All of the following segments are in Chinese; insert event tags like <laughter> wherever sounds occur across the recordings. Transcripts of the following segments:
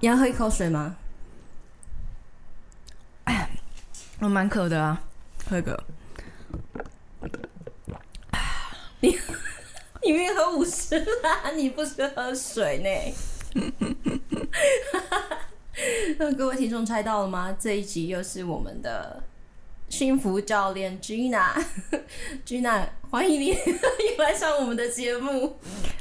你要喝一口水吗？<coughs> 我蛮渴的啊，喝个。<coughs> 你你明明喝五十啦，<laughs> 你不是喝水呢？那 <laughs> 各位听众猜到了吗？这一集又是我们的幸福教练 Gina，Gina，<laughs> 欢迎你又来上我们的节目。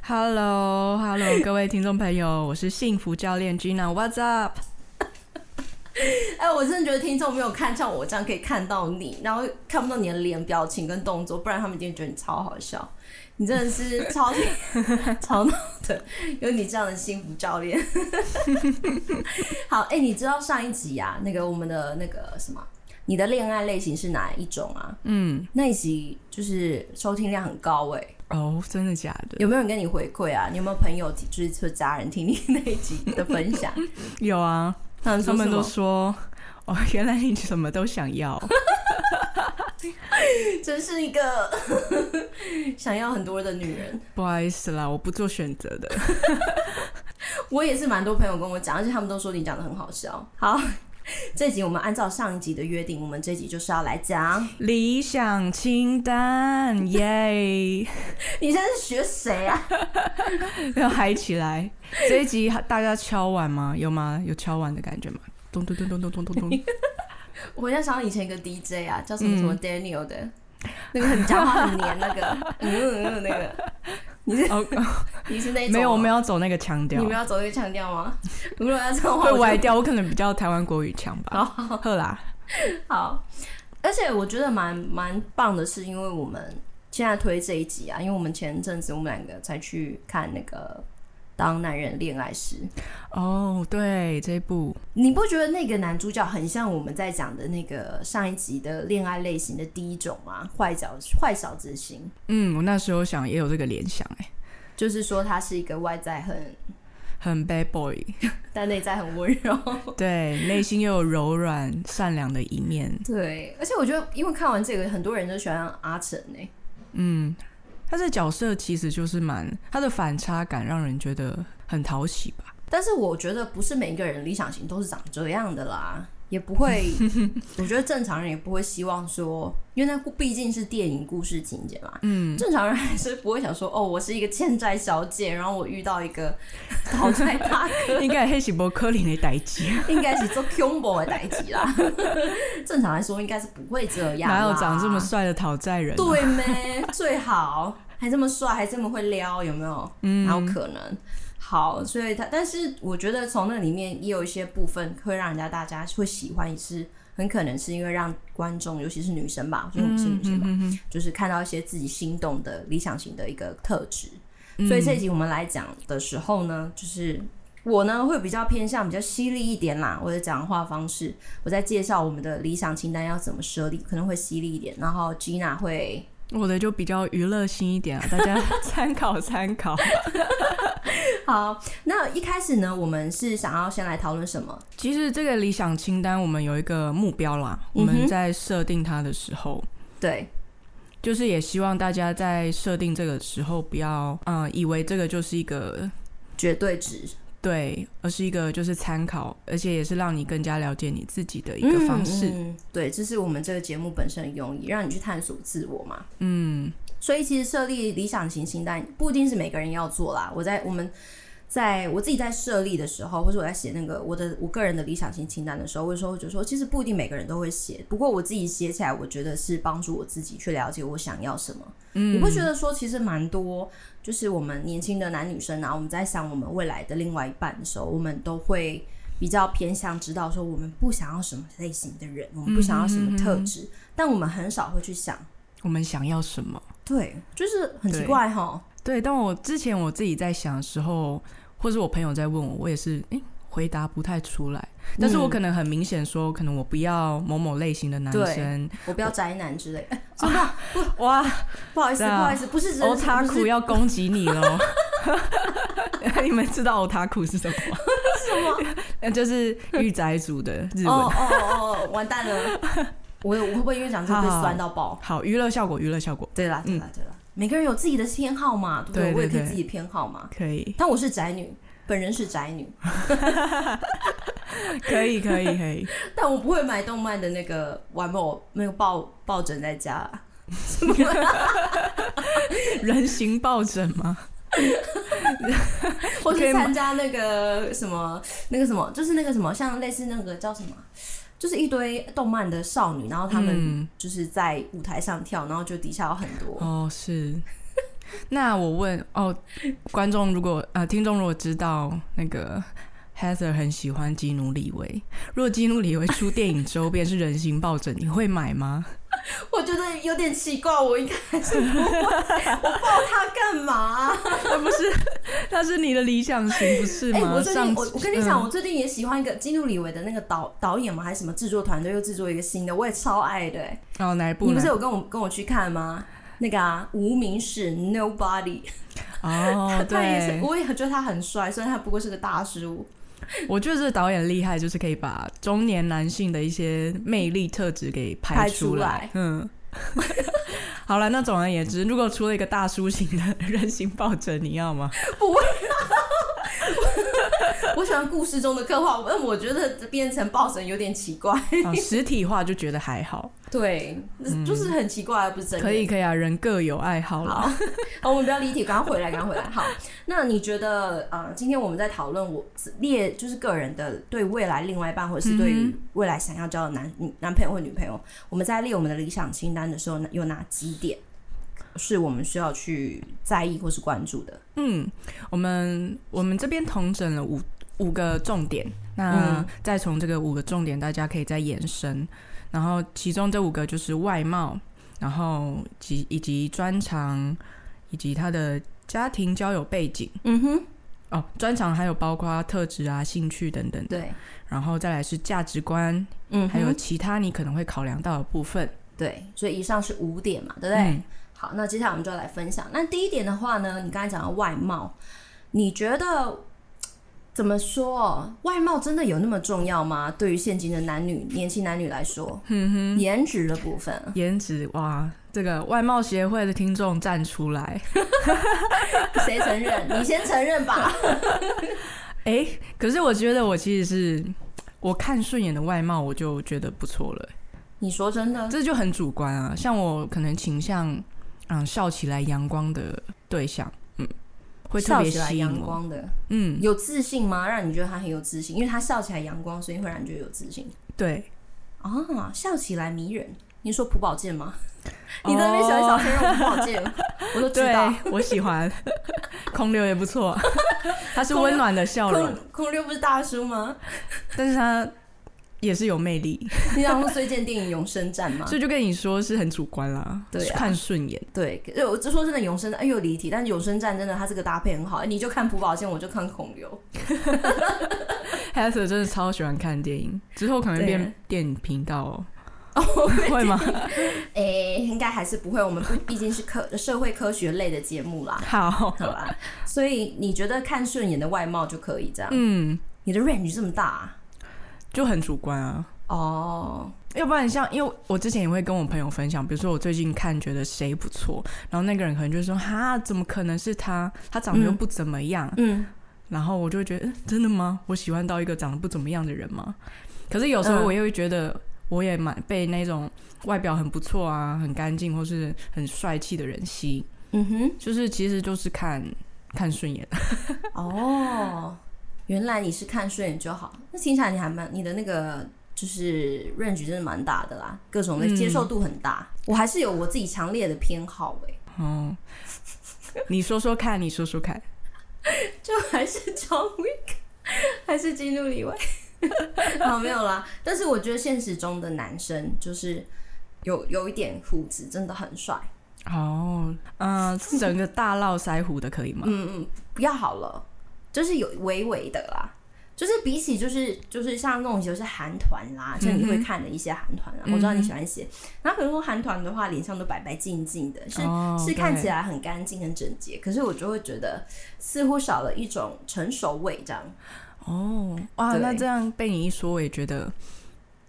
Hello，Hello，<laughs> 各位听众朋友，我是幸福教练 Gina，What's up？<laughs> 哎，我真的觉得听众没有看像我这样可以看到你，然后看不到你的脸、表情跟动作，不然他们一定觉得你超好笑。你真的是 <laughs> 超超闹的，有你这样的幸福教练。好，哎、欸，你知道上一集啊，那个我们的那个什么，你的恋爱类型是哪一种啊？嗯，那一集就是收听量很高哎、欸。哦，真的假的？有没有人跟你回馈啊？你有没有朋友就是说家人听你那一集的分享？<laughs> 有啊，他们，他们都说哦，原来你什么都想要。<laughs> 真是一个 <laughs> 想要很多的女人。不好意思啦，我不做选择的。我也是蛮多朋友跟我讲，而且他们都说你讲的很好笑。好，<laughs> 这集我们按照上一集的约定，我们这集就是要来讲理想清单，耶！<laughs> 你现在是学谁啊？<laughs> 要嗨起来！这一集大家敲碗吗？有吗？有敲碗的感觉吗？咚咚咚咚咚咚咚咚。我好像想到以前一个 DJ 啊，叫什么什么 Daniel 的，嗯、那个很讲话很黏那个，嗯嗯那个，你是、oh, <laughs> 你是那种？没有，我们要走那个腔调。你们要走那个腔调吗？<laughs> 如果要这样会歪掉，我可能比较台湾国语腔吧。好，好啦，<laughs> 好。而且我觉得蛮蛮棒的是，因为我们现在推这一集啊，因为我们前阵子我们两个才去看那个。当男人恋爱时，哦，对，这一部你不觉得那个男主角很像我们在讲的那个上一集的恋爱类型的第一种吗？坏小坏小子型。嗯，我那时候想也有这个联想，哎，就是说他是一个外在很很 bad boy，<laughs> 但内在很温柔，对，内心又有柔软善良的一面。对，而且我觉得，因为看完这个，很多人都喜欢阿成呢。嗯。他的角色其实就是蛮，他的反差感让人觉得很讨喜吧。但是我觉得不是每一个人理想型都是长这样的啦，也不会。<laughs> 我觉得正常人也不会希望说，因为那毕竟是电影故事情节嘛。嗯，正常人还是不会想说，哦，我是一个欠债小姐，然后我遇到一个 <laughs> 讨债大哥，应该是不可能的代志，应该是做恐怖的代志啦。正常来说，应该是不会这样。哪有长这么帅的讨债人啊？对咩？最好。还这么帅，还这么会撩，有没有？嗯，哪有可能？好，所以他，但是我觉得从那里面也有一些部分会让人家大家会喜欢，也是很可能是因为让观众，尤其是女生吧，就我们是女生嘛，嗯嗯嗯、就是看到一些自己心动的理想型的一个特质。嗯、所以这一集我们来讲的时候呢，就是我呢会比较偏向比较犀利一点啦，我的讲话方式，我在介绍我们的理想清单要怎么设立，可能会犀利一点，然后 Gina 会。我的就比较娱乐性一点啊，大家参 <laughs> 考参考。<laughs> 好，那一开始呢，我们是想要先来讨论什么？其实这个理想清单，我们有一个目标啦。嗯、我们在设定它的时候，对，就是也希望大家在设定这个时候，不要嗯、呃，以为这个就是一个绝对值。对，而是一个就是参考，而且也是让你更加了解你自己的一个方式。嗯嗯、对，这是我们这个节目本身的用意，让你去探索自我嘛。嗯，所以其实设立理想型清单不一定是每个人要做啦。我在我们。在我自己在设立的时候，或者我在写那个我的我个人的理想型清单的时候，我有时候就说，其实不一定每个人都会写。不过我自己写起来，我觉得是帮助我自己去了解我想要什么。嗯，你不觉得说，其实蛮多，就是我们年轻的男女生啊，我们在想我们未来的另外一半的时候，我们都会比较偏向知道说，我们不想要什么类型的人，我们不想要什么特质，嗯哼嗯，但我们很少会去想我们想要什么。对，就是很奇怪哈。对，但我之前我自己在想的时候，或是我朋友在问我，我也是诶回答不太出来。嗯、但是我可能很明显说，可能我不要某某类型的男生，我不要宅男之类。真的 <laughs> <laughs> 哇，不好意思，啊、不好意思，不是欧塔库要攻击你了。<laughs> 你们知道欧塔库是什么吗？是什么？就是御宅族的日文。哦哦哦，完蛋了！我我会不会因为讲这个被酸到爆？好，娱乐效果，娱乐效果。对啦，对啦，对啦。每个人有自己的偏好嘛，对不对？对对对，我也可以自己偏好嘛，可以。但我是宅女，本人是宅女，可以可以可以，<laughs> 但我不会买动漫的那个玩偶，那个抱抱枕在家，什 <laughs> 么人形抱枕吗？<laughs> 或是参加那个什么那个什么，就是那个什么，像类似那个叫什么，就是一堆动漫的少女，然后他们就是在舞台上跳，然后就底下有很多哦，是。<laughs> 那我问哦，观众如果啊、呃，听众如果知道那个 Heather 很喜欢基努里维，如果基努里维出电影周边是人形抱枕，你会买吗？<laughs> 我觉得有点奇怪，我应该还是不会。我抱他干嘛？<laughs> 不是，他是你的理想型，不是吗？欸、我最近我我跟你讲，嗯、我最近也喜欢一个基努里维的那个导导演嘛，还是什么制作团队又制作一个新的，我也超爱的。哦，哪一部？你不是有跟我跟我去看吗？那个啊，无名氏 Nobody。哦，对，<laughs> 他也是，我也觉得他很帅，虽然他不过是个大叔。<laughs> 我觉得这导演厉害，就是可以把中年男性的一些魅力特质给拍出来。嗯，<laughs> 好了，那总而言之，如果出了一个大叔型的人形抱枕，你要吗？不会。<laughs> 我喜欢故事中的刻画，但我觉得变成抱神有点奇怪。啊，实体化就觉得还好。<laughs> 对，嗯、就是很奇怪，不是真的。可以可以啊，人各有爱好了。好，<laughs> 好，我们不要离题，赶快回来，赶快回来。好，那你觉得，呃，今天我们在讨论我列就是个人的对未来另外一半，或者是对于未来想要交的男女男朋友或女朋友，我们在列我们的理想清单的时候，有哪几点是我们需要去在意或是关注的？嗯，我们我们这边统整了五。五个重点，那再从这个五个重点，大家可以再延伸。嗯、然后其中这五个就是外貌，然后及以及专长，以及他的家庭交友背景。嗯哼，哦，专长还有包括特质啊、兴趣等等。对，然后再来是价值观，嗯，还有其他你可能会考量到的部分。对，所以以上是五点嘛，对不对？嗯、好，那接下来我们就来分享。那第一点的话呢，你刚才讲到外貌，你觉得？怎么说？外貌真的有那么重要吗？对于现今的男女、年轻男女来说，嗯哼，颜值的部分，颜值哇，这个外貌协会的听众站出来，<laughs> 谁承认？你先承认吧。哎、欸，可是我觉得我其实是我看顺眼的外貌，我就觉得不错了。你说真的？这就很主观啊。像我可能倾向嗯笑起来阳光的对象。嗯会特别吸引阳光的，嗯，有自信吗？让你觉得他很有自信，因为他笑起来阳光，所以会让你觉得有自信。对，啊，笑起来迷人。你说朴宝剑吗？哦、你在那边喜欢小鲜肉朴宝剑，<laughs> 我都知道，我喜欢。<laughs> 孔刘也不错，<laughs> 他是温暖的笑容。空六不是大叔吗？但是他。也是有魅力。你想说推荐电影《永生战》吗？<laughs> 所以就跟你说是很主观啦，对、啊，看顺眼。对，我就说真的，《永生战》哎呦离题，但是《永生战》真的它这个搭配很好，你就看朴宝剑，我就看孔刘。<laughs> Heather 真的超喜欢看电影，之后可能变电影频道哦、<laughs> 会吗？哎、欸，应该还是不会，我们不毕竟是科社会科学类的节目啦。好，好吧。所以你觉得看顺眼的外貌就可以这样？嗯，你的 range 这么大、啊。就很主观啊，哦，要不然像，因为我之前也会跟我朋友分享，比如说我最近看觉得谁不错，然后那个人可能就说，哈，怎么可能是他？他长得又不怎么样，嗯，然后我就会觉得，真的吗？我喜欢到一个长得不怎么样的人吗？可是有时候我又会觉得，我也蛮被那种外表很不错啊，很干净或是很帅气的人吸引，嗯哼，就是其实就是看看顺眼，哦。原来你是看顺眼就好，那听起来你还蛮你的那个就是 range 真的蛮大的啦，各种的接受度很大。嗯、我还是有我自己强烈的偏好哎、欸。哦，你说说看，你说说看，<laughs> 就还是 John Wick，还是基努里维？<laughs> 好，没有啦。但是我觉得现实中的男生就是有有一点胡子，真的很帅。哦，嗯、呃，整个大络腮胡的可以吗？嗯嗯，不要好了。就是有微微的啦，就是比起就是就是像那种就是韩团啦，就你会看的一些韩团啊，嗯、我知道你喜欢写。然后比如说韩团的话，脸上都白白净净的，是、哦、是看起来很干净、很整洁。可是我就会觉得似乎少了一种成熟味，这样。哦，哇，那这样被你一说，我也觉得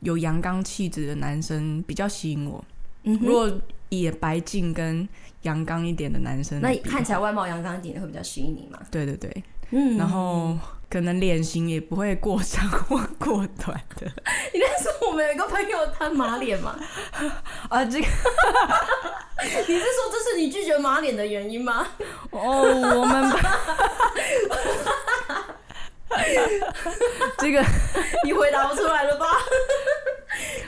有阳刚气质的男生比较吸引我。嗯，如果也白净跟阳刚一点的男生，那看起来外貌阳刚一点的会比较吸引你吗？对对对，嗯，然后可能脸型也不会过长或过短的。应该是我们有一个朋友他马脸嘛？<laughs> 啊，这个 <laughs> 你是说这是你拒绝马脸的原因吗？哦，我们 <laughs> 这个你回答不出来了吧？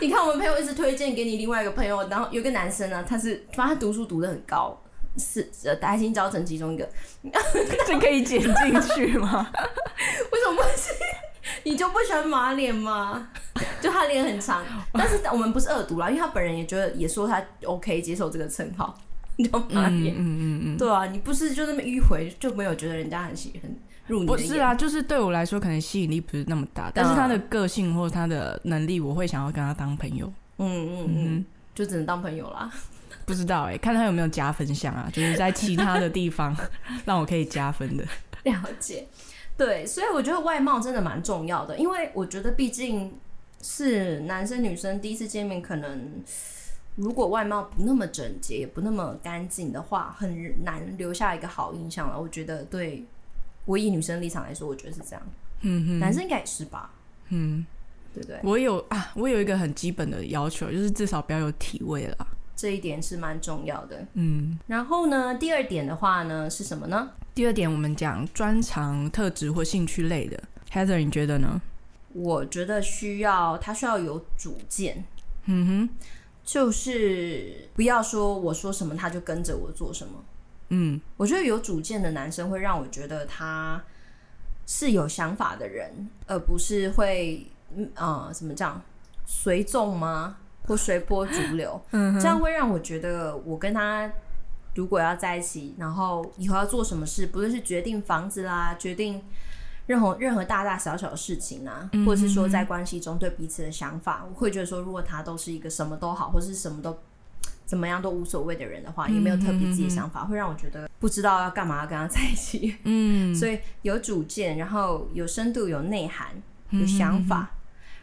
你看，我们朋友一直推荐给你另外一个朋友，然后有个男生呢，他是，反正他读书读的很高，是呃，台清交成其中一个，<laughs> 这可以剪进去吗？<laughs> 为什么不行？你就不喜欢马脸吗？<laughs> 就他脸很长，但是我们不是恶毒啦，因为他本人也觉得，也说他 OK 接受这个称号，你就马脸，嗯嗯嗯，对啊，你不是就那么迂回，就没有觉得人家很喜欢。不是啊，就是对我来说，可能吸引力不是那么大，但是他的个性或者他的能力，我会想要跟他当朋友。嗯嗯嗯，就只能当朋友啦。不知道哎、欸，看他有没有加分项啊，就是在其他的地方 <laughs> 让我可以加分的。了解，对，所以我觉得外貌真的蛮重要的，因为我觉得毕竟是男生女生第一次见面，可能如果外貌不那么整洁，也不那么干净的话，很难留下一个好印象了。我觉得对。我以女生立场来说，我觉得是这样。嗯哼，男生应该也是吧？嗯，对不对？我有啊，我有一个很基本的要求，就是至少不要有体味啦。这一点是蛮重要的。嗯，然后呢，第二点的话呢是什么呢？第二点我们讲专长、特质或兴趣类的。Heather，你觉得呢？我觉得需要他需要有主见。嗯哼，就是不要说我说什么他就跟着我做什么。嗯，我觉得有主见的男生会让我觉得他是有想法的人，而不是会呃怎么讲随众吗？或随波逐流？嗯，这样会让我觉得我跟他如果要在一起，然后以后要做什么事，不论是决定房子啦，决定任何任何大大小小的事情啊，或者是说在关系中对彼此的想法，我会觉得说，如果他都是一个什么都好，或是什么都。怎么样都无所谓的人的话，也没有特别自己的想法，嗯、会让我觉得不知道要干嘛要跟他在一起。嗯，<laughs> 所以有主见，然后有深度、有内涵、有想法，嗯、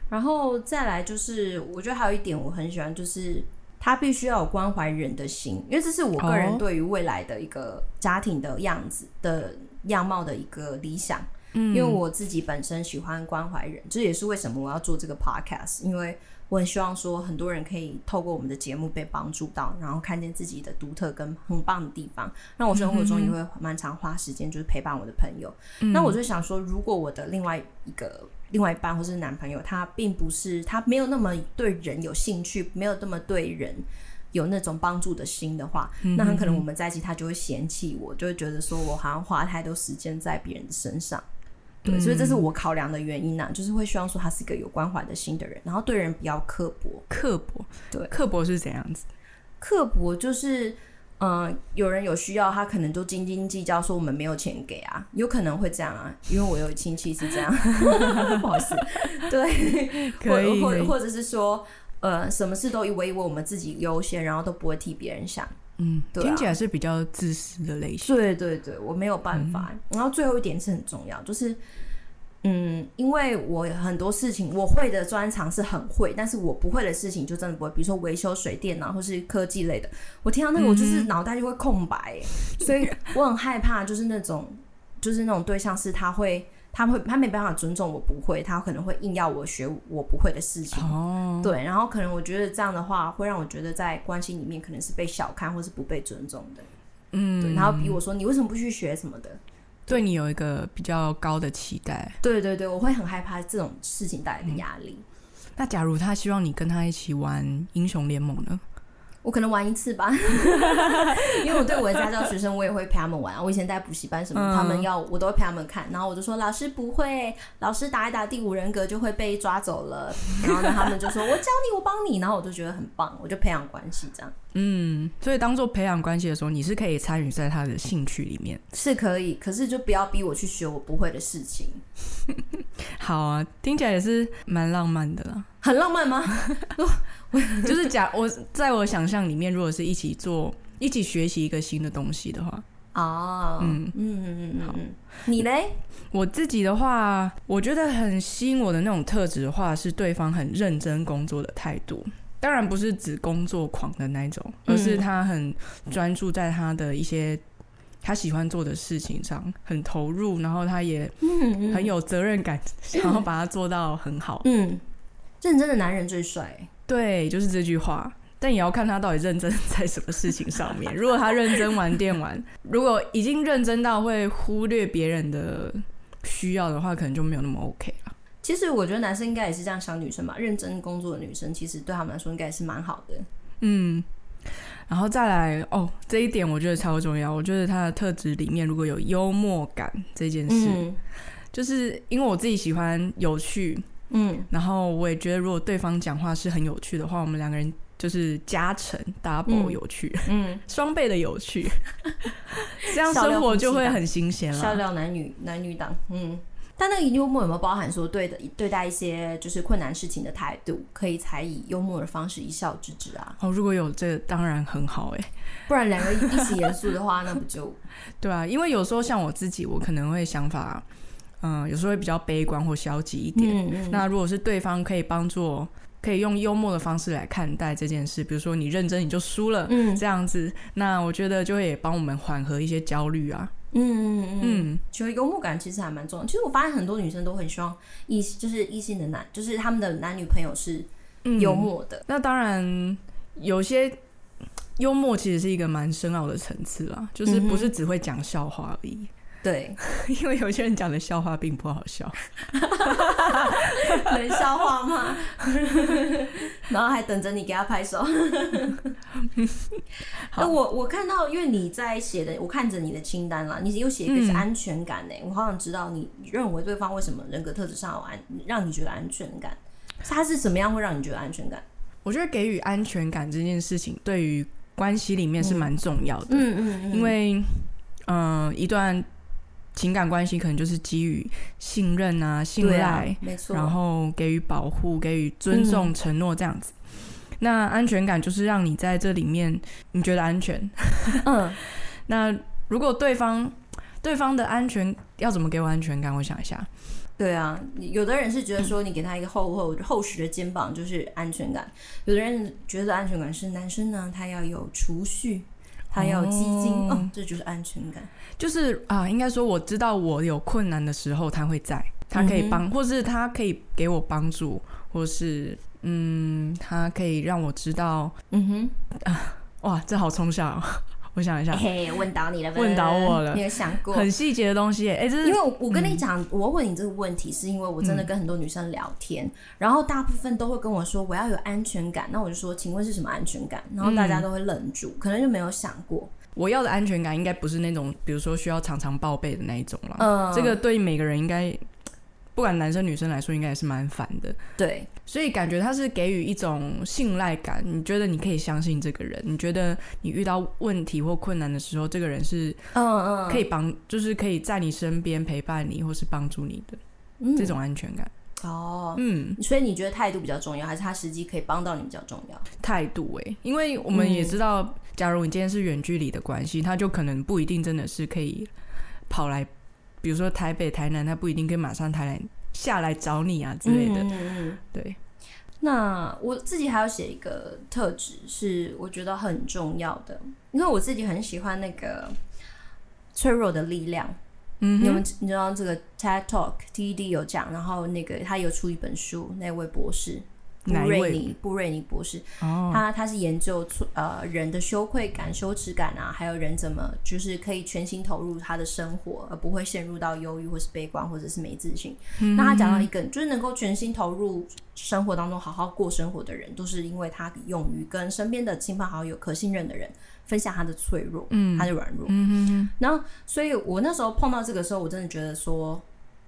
然后再来就是，我觉得还有一点我很喜欢，就是他必须要有关怀人的心，因为这是我个人对于未来的一个家庭的样子的样貌的一个理想。嗯，因为我自己本身喜欢关怀人，这也是为什么我要做这个 podcast，因为。我很希望说，很多人可以透过我们的节目被帮助到，然后看见自己的独特跟很棒的地方。那我生活中也会蛮常花时间，就是陪伴我的朋友。嗯、那我就想说，如果我的另外一个另外一半或是男朋友，他并不是他没有那么对人有兴趣，没有那么对人有那种帮助的心的话，那很可能我们在一起，他就会嫌弃我，就会觉得说我好像花太多时间在别人的身上。对，所以这是我考量的原因呐、啊，就是会希望说他是一个有关怀的心的人，然后对人比较刻薄。刻薄，对，刻薄是怎样子？刻薄就是，嗯、呃，有人有需要，他可能都斤斤计较，说我们没有钱给啊，有可能会这样啊，因为我有亲戚是这样，<laughs> 不好意思，对，<laughs> 可以，或或或者是说，呃，什么事都以为我们自己优先，然后都不会替别人想。嗯，对啊，听起来是比较自私的类型。对对对，我没有办法。嗯，然后最后一点是很重要，就是，嗯，因为我很多事情我会的专长是很会，但是我不会的事情就真的不会。比如说维修水电啊，或是科技类的，我听到那个我就是脑袋就会空白，嗯，所以我很害怕，就是那种，就是那种对象是他会。他会，他没办法尊重我不会，他可能会硬要我学我不会的事情。哦，对，然后可能我觉得这样的话会让我觉得在关系里面可能是被小看或是不被尊重的。嗯，对，然后比我说你为什么不去学什么的，对，你有一个比较高的期待。对对对，我会很害怕这种事情带来的压力。嗯。那假如他希望你跟他一起玩英雄联盟呢？我可能玩一次吧，<laughs> 因为我对我的家教学生，我也会陪他们玩。我以前在补习班什么，他们要我都会陪他们看。然后我就说，老师不会，老师打一打第五人格就会被抓走了。然后呢，他们就说我教你，我帮你。然后我就觉得很棒，我就培养关系这样。嗯，所以当做培养关系的时候，你是可以参与在他的兴趣里面，是可以。可是就不要逼我去学我不会的事情。<laughs> 好啊，听起来也是蛮浪漫的啦。很浪漫吗？<laughs> 就是假我在我想象里面，如果是一起做、一起学习一个新的东西的话，哦，嗯嗯嗯嗯，好，你嘞？我自己的话，我觉得很吸引我的那种特质的话，是对方很认真工作的态度。当然不是指工作狂的那种，而是他很专注在他的一些他喜欢做的事情上，很投入，然后他也很有责任感，想要把它做到很好。嗯，认真的男人最帅。对，就是这句话。但也要看他到底认真在什么事情上面。<laughs> 如果他认真玩电玩，如果已经认真到会忽略别人的需要的话，可能就没有那么 OK 了。其实我觉得男生应该也是这样想女生吧，认真工作的女生其实对他们来说应该也是蛮好的。嗯，然后再来哦，这一点我觉得超重要。我觉得他的特质里面如果有幽默感这件事，嗯、就是因为我自己喜欢有趣，嗯，然后我也觉得如果对方讲话是很有趣的话，我们两个人。就是加成 double 有趣，嗯，双倍的有趣，<laughs> 这样生活就会很新鲜了。笑料男女男女档，嗯，但那个幽默有没有包含说对的对待一些就是困难事情的态度，可以才以幽默的方式一笑置之啊？哦，如果有这个，当然很好哎，不然两个一起严肃的话，那不就 <laughs> 对啊？因为有时候像我自己，我可能会想法，嗯，有时候会比较悲观或消极一点。嗯嗯，那如果是对方可以帮助。可以用幽默的方式来看待这件事，比如说你认真你就输了，嗯，这样子，那我觉得就会也帮我们缓和一些焦虑啊，嗯嗯嗯，觉得幽默感其实还蛮重要。其实我发现很多女生都很希望异就是异性的男，就是他们的男女朋友是幽默的。嗯，那当然，有些幽默其实是一个蛮深奥的层次啦，就是不是只会讲笑话而已。对，<laughs> 因为有些人讲的笑话并不好笑，<laughs> 冷笑话吗？<laughs> 然后还等着你给他拍手。那我我看到，因为你在写的，我看着你的清单啦，你又写一个是安全感呢。嗯、我好想知道，你认为对方为什么人格特质上有安，让你觉得安全感？他是怎么样会让你觉得安全感？我觉得给予安全感这件事情，对于关系里面是蛮重要的。嗯嗯嗯，因为嗯、呃，一段。情感关系可能就是基于信任啊、信赖，啊、没错，然后给予保护、给予尊重、承诺这样子。嗯、那安全感就是让你在这里面你觉得安全。嗯，<laughs> 那如果对方对方的安全要怎么给我安全感？我想一下。对啊，有的人是觉得说你给他一个厚厚厚实的肩膀就是安全感，有的人觉得安全感是男生呢，他要有储蓄。还有基金，嗯哦，这就是安全感。就是啊，应该说我知道我有困难的时候，他会在，他可以帮，嗯、或是他可以给我帮助，或是嗯，他可以让我知道，嗯哼，啊，哇，这好抽象。我想一下，嘿，问倒你了，问倒我了。你有想过很细节的东西？哎、欸，这是因为我跟你讲，嗯、我问你这个问题，是因为我真的跟很多女生聊天，嗯、然后大部分都会跟我说我要有安全感。那我就说，请问是什么安全感？然后大家都会愣住，嗯、可能就没有想过。我要的安全感应该不是那种，比如说需要常常报备的那一种了。嗯，这个对每个人应该。不管男生女生来说，应该也是蛮烦的。对，所以感觉他是给予一种信赖感。你觉得你可以相信这个人？你觉得你遇到问题或困难的时候，这个人是嗯嗯，可以帮，就是可以在你身边陪伴你，或是帮助你的、嗯、这种安全感。哦，嗯，所以你觉得态度比较重要，还是他实际可以帮到你比较重要？态度诶，因为我们也知道，嗯、假如你今天是远距离的关系，他就可能不一定真的是可以跑来。比如说台北、台南，他不一定可以马上台南下来找你啊之类的。嗯对。那我自己还要写一个特质，是我觉得很重要的，因为我自己很喜欢那个脆弱的力量。嗯哼，你们你知道这个 TED Talk TED 有讲，然后那个他有出一本书，那位博士。布瑞尼布瑞尼博士，哦、他他是研究呃人的羞愧感、羞耻感啊，还有人怎么就是可以全心投入他的生活，而不会陷入到忧郁或是悲观或者是没自信。嗯、那他讲到一个，就是能够全心投入生活当中好好过生活的人，都是因为他勇于跟身边的亲朋好友、可信任的人分享他的脆弱，嗯，他的软弱。嗯嗯然后，所以我那时候碰到这个时候，我真的觉得说，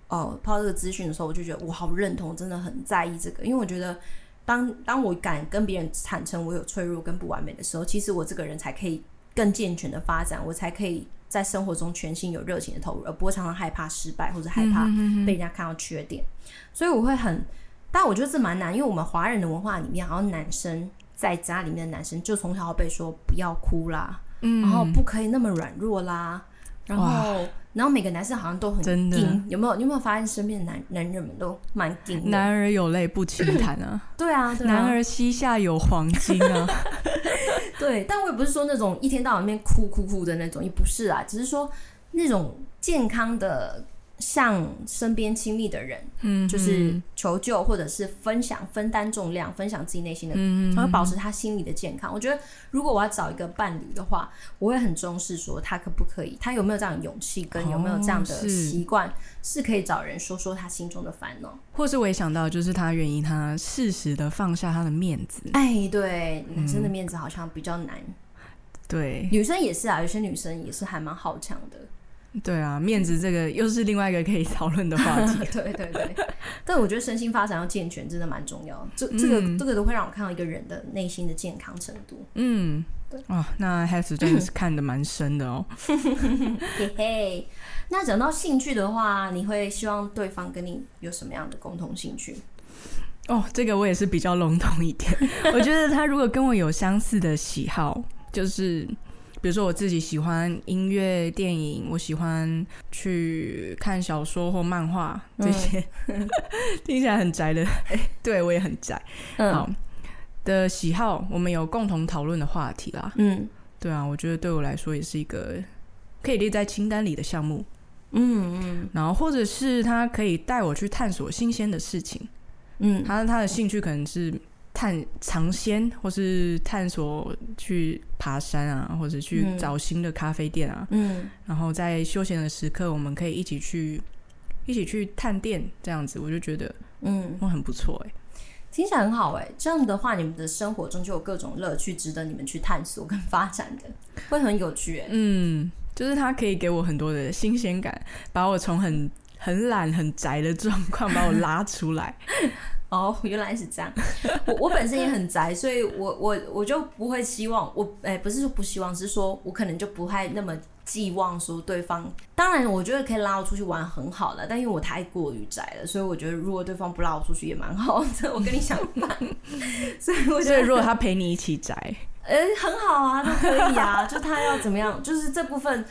哦，碰到这个资讯的时候，我就觉得我好认同，真的很在意这个，因为我觉得。当当我敢跟别人坦诚我有脆弱跟不完美的时候，其实我这个人才可以更健全的发展，我才可以在生活中全心有热情的投入，而不会常常害怕失败或者害怕被人家看到缺点。嗯、哼哼所以我会很，但我觉得这蛮难，因为我们华人的文化里面，好像男生在家里面的男生就从小被说不要哭啦，嗯、然后不可以那么软弱啦，然后。然后每个男生好像都很真的，有没有？你有没有发现身边的男男人们都蛮硬？男儿有泪不轻弹啊！<laughs> 对啊，对啊，男儿膝下有黄金啊！<laughs> 对，但我也不是说那种一天到晚面哭哭哭的那种，也不是啊，只是说那种健康的。向身边亲密的人，嗯，就是求救或者是分享、分担重量，分享自己内心的，嗯，他会保持他心理的健康。我觉得，如果我要找一个伴侣的话，我会很重视说他可不可以，他有没有这样的勇气，跟有没有这样的习惯，哦，是，是可以找人说说他心中的烦恼。或是我也想到，就是他愿意他适时的放下他的面子。哎，对，男生的面子好像比较难。对，女生也是啊，有些女生也是还蛮好强的。对啊，面子这个又是另外一个可以讨论的话题。<laughs> 对对对，但我觉得身心发展要健全，真的蛮重要。这这个、嗯、这个都会让我看到一个人的内心的健康程度。嗯，对啊，那 Heather 真的是看的蛮深的哦。<laughs> 嘿嘿，那讲到兴趣的话，你会希望对方跟你有什么样的共同兴趣？哦，这个我也是比较笼统一点。我觉得他如果跟我有相似的喜好，就是。比如说我自己喜欢音乐、电影，我喜欢去看小说或漫画这些，嗯、<laughs> 听起来很宅的。<laughs> 对我也很宅。嗯、好的喜好，我们有共同讨论的话题啦。嗯，对啊，我觉得对我来说也是一个可以列在清单里的项目。嗯嗯，然后或者是他可以带我去探索新鲜的事情。嗯，他他的兴趣可能是。探尝鲜，或是探索去爬山啊，或者去找新的咖啡店啊。嗯，然后在休闲的时刻，我们可以一起去一起去探店，这样子我就觉得，嗯，我很不错哎、欸，听起来很好哎、欸。这样的话，你们的生活中就有各种乐趣，值得你们去探索跟发展的，会很有趣哎、欸。嗯，就是它可以给我很多的新鲜感，把我从很很懒、很宅的状况把我拉出来。<laughs> 哦，原来是这样。<laughs> 我我本身也很宅，所以我我我就不会希望我哎、欸，不是说不希望，是说我可能就不太那么寄望说对方。当然，我觉得可以拉我出去玩很好了，但因为我太过于宅了，所以我觉得如果对方不拉我出去也蛮好的。我跟你相反，所以我觉得如果他陪你一起宅，哎、欸，很好啊，都可以啊。就他要怎么样，就是这部分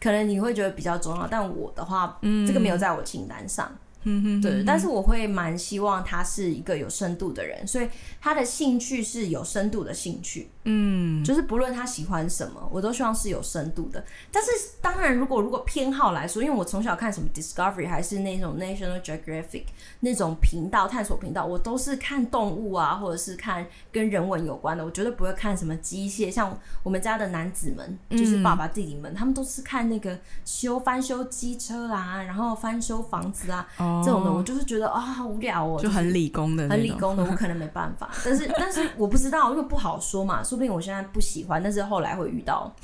可能你会觉得比较重要，但我的话，嗯，这个没有在我清单上。嗯哼，对，但是我会蛮希望他是一个有深度的人，所以他的兴趣是有深度的兴趣。嗯，就是不论他喜欢什么，我都希望是有深度的。但是当然，如果如果偏好来说，因为我从小看什么 Discovery 还是那种 National Geographic 那种频道探索频道，我都是看动物啊，或者是看跟人文有关的，我绝对不会看什么机械。像我们家的男子们，就是爸爸弟弟们，嗯、他们都是看那个修翻修机车啦，然后翻修房子啊。哦这种的我就是觉得啊、哦，好无聊哦，就很理工的，很理工的，我可能没办法。但是但是我不知道，因为不好说嘛，说不定我现在不喜欢，但是后来会遇到。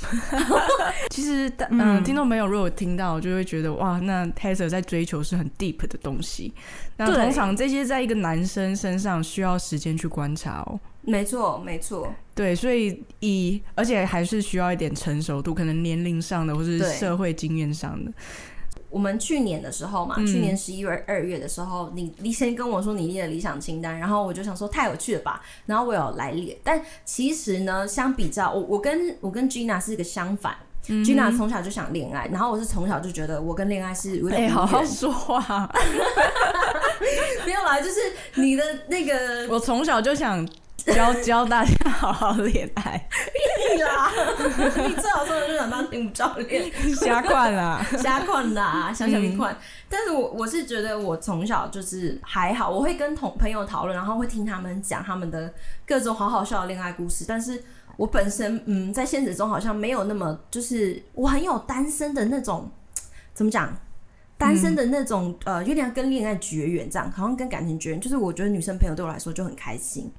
<laughs> 其实，嗯，听众朋友如果听到，就会觉得哇，那 Heather 在追求是很 deep 的东西。那通常这些在一个男生身上需要时间去观察哦。没错，没错。对，所以以而且还是需要一点成熟度，可能年龄上的或是社会经验上的。我们去年的时候嘛，嗯、去年十一月、二月的时候，你你先跟我说你列的理想清单，然后我就想说太有趣了吧，然后我有来列。但其实呢，相比较我我跟我跟 Gina 是一个相反、嗯、，Gina 从小就想恋爱，然后我是从小就觉得我跟恋爱是有点远。哎、欸，好好说话，<laughs> 没有啦，就是你的那个，<laughs> 我从小就想。教教大家好好恋爱，屁啦！你最好说的就想当领舞教练，<laughs> 瞎惯啦，<laughs> 瞎惯啦，<laughs> 想想一惯。但是我我是觉得我从小就是还好，我会跟同朋友讨论，然后会听他们讲他们的各种好好笑的恋爱故事。但是我本身嗯，在现实中好像没有那么，就是我很有单身的那种，怎么讲？单身的那种、嗯、呃，有点跟恋爱绝缘这样，好像跟感情绝缘。就是我觉得女生朋友对我来说就很开心。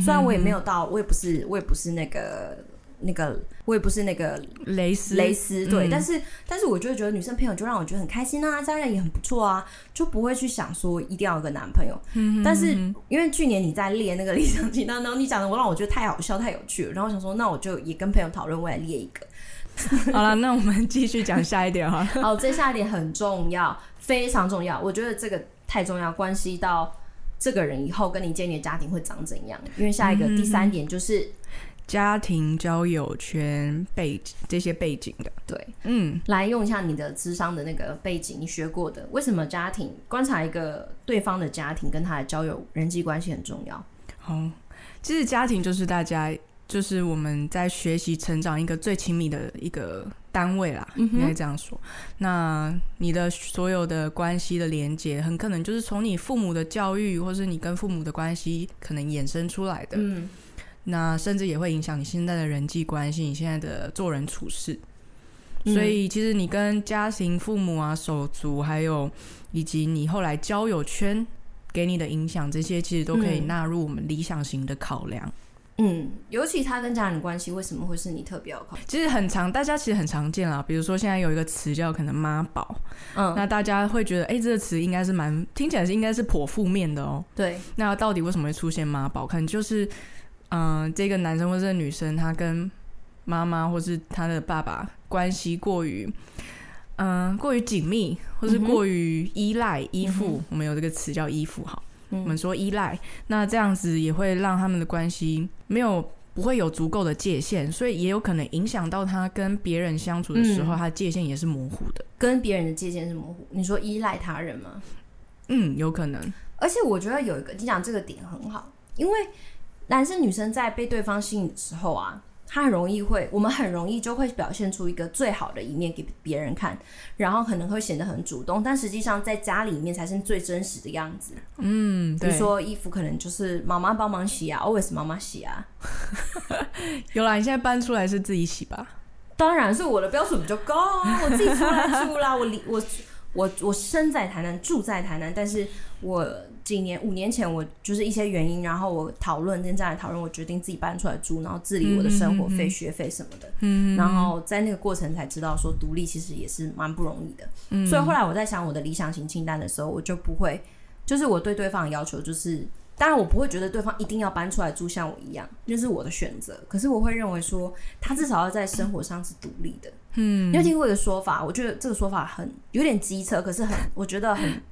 虽然我也没有到，我也不是，我也不是那个那个，我也不是那个蕾丝蕾丝，对，嗯、但是但是我就会觉得女生朋友就让我觉得很开心啊，家人也很不错啊，就不会去想说一定要有个男朋友。嗯、但是因为去年你在列那个理想清单，然后你讲的我让我觉得太好笑太有趣了，然后我想说那我就也跟朋友讨论，我也列一个。<laughs> 好了，那我们继续讲下一点哈。<laughs> 好，这下一点很重要，非常重要，我觉得这个太重要，关系到。这个人以后跟你建立的家庭会长怎样？因为下一个第三点就是家庭、交友圈背景这些背景的。对，嗯，来用一下你的智商的那个背景，你学过的，为什么家庭观察一个对方的家庭跟他的交友人际关系很重要？哦，其实家庭就是大家。就是我们在学习成长一个最亲密的一个单位啦，应该这样说。那你的所有的关系的连接，很可能就是从你父母的教育，或是你跟父母的关系可能衍生出来的。嗯，那甚至也会影响你现在的人际关系，你现在的做人处事。所以，其实你跟家庭、父母啊、手足，还有以及你后来交友圈给你的影响，这些其实都可以纳入我们理想型的考量。嗯，尤其他跟家人关系为什么会是你特别要考？其实很常，大家其实很常见啦。比如说现在有一个词叫可能妈宝，嗯，那大家会觉得，哎、欸，这个词应该是蛮听起来是应该是颇负面的哦、喔。对，那到底为什么会出现妈宝？可能就是，嗯、呃，这个男生或者女生他跟妈妈或是他的爸爸关系过于，嗯、呃，过于紧密，或是过于依赖、嗯、依附。我们有这个词叫依附，哈。我们说依赖，那这样子也会让他们的关系没有不会有足够的界限，所以也有可能影响到他跟别人相处的时候，嗯、他的界限也是模糊的。跟别人的界限是模糊。你说依赖他人吗？嗯，有可能。而且我觉得有一个，你讲这个点很好，因为男生女生在被对方吸引的时候啊。他很容易会，我们很容易就会表现出一个最好的一面给别人看，然后可能会显得很主动，但实际上在家里面才是最真实的样子。嗯，比如说衣服可能就是妈妈帮忙洗啊，always 妈妈洗啊。<laughs> 有啦，你现在搬出来是自己洗吧？当然是我的标准比较高啊，我自己出来住啦，我离我我我生在台南，住在台南，但是我。几年五年前，我就是一些原因，然后我讨论跟家里讨论，我决定自己搬出来住，然后自理我的生活费、嗯、学费什么的。嗯，然后在那个过程才知道说独立其实也是蛮不容易的。嗯，所以后来我在想我的理想型清单的时候，我就不会，就是我对对方的要求就是，当然我不会觉得对方一定要搬出来住像我一样，那、就是我的选择。可是我会认为说，他至少要在生活上是独立的。嗯，你有听过一个说法，我觉得这个说法很有点机车，可是很我觉得很。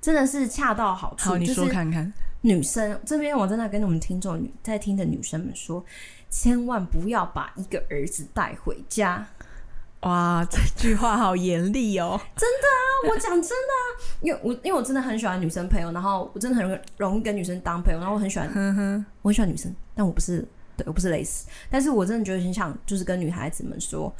真的是恰到好处。好，你说看看。女生这边，我真的跟我们听众女在听的女生们说，千万不要把一个儿子带回家。哇，这句话好严厉哦！真的啊，我讲真的啊，因为我因为我真的很喜欢女生朋友，然后我真的很容易跟女生当朋友，然后我很喜欢，呵呵我很喜欢女生，但我不是，对我不是蕾丝，但是我真的觉得很想，就是跟女孩子们说，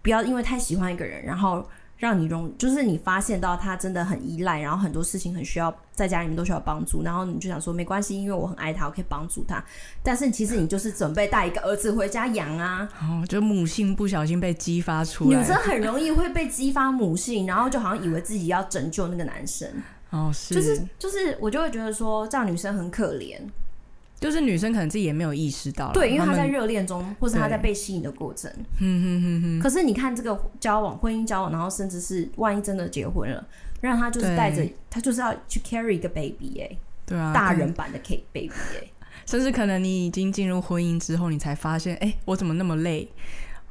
不要因为太喜欢一个人，然后。让你容，就是你发现到他真的很依赖，然后很多事情很需要在家里面都需要帮助，然后你就想说没关系，因为我很爱他，我可以帮助他。但是其实你就是准备带一个儿子回家养啊，哦，就母性不小心被激发出来。女生很容易会被激发母性，然后就好像以为自己要拯救那个男生。哦，是，就是就是，我就会觉得说这样女生很可怜。就是女生可能自己也没有意识到，对，因为她在热恋中，或是她在被吸引的过程。嗯哼哼哼。可是你看这个交往、婚姻交往，然后甚至是万一真的结婚了，让她就是带着她就是要去 carry 一个 baby 哎、欸，对啊，大人版的 K baby 哎、<laughs> 欸，甚至可能你已经进入婚姻之后，你才发现，哎、欸，我怎么那么累？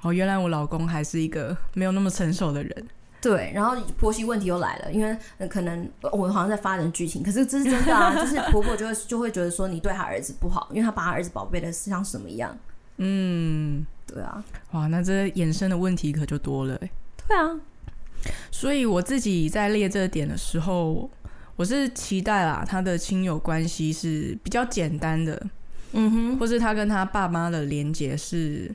哦，原来我老公还是一个没有那么成熟的人。对，然后婆媳问题又来了，因为可能我好像在发展剧情，可是这是真的啊，就是婆婆就会就会觉得说你对她儿子不好，因为她把她儿子宝贝的像什么一样。嗯，对啊，哇，那这衍生的问题可就多了。对啊，所以我自己在列这点的时候，我是期待啦，他的亲友关系是比较简单的，嗯哼，或是他跟他爸妈的连结是。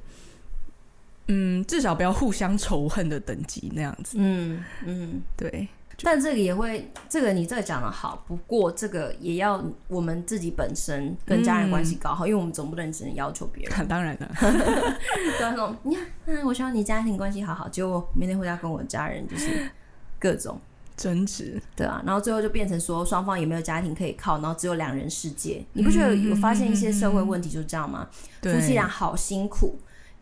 嗯，至少不要互相仇恨的等级那样子。嗯嗯，对。但这个也会，这个你这个讲的好，不过这个也要我们自己本身跟家人关系搞好，嗯、因为我们总不能只能要求别人。<laughs> 当然了，<laughs> 对那种，你看，嗯，我希望你家庭关系好好，结果明天回家跟我家人就是各种争执，对啊，然后最后就变成说双方也没有家庭可以靠，然后只有两人世界。你不觉得有发现一些社会问题就是这样吗？嗯、夫妻俩好辛苦。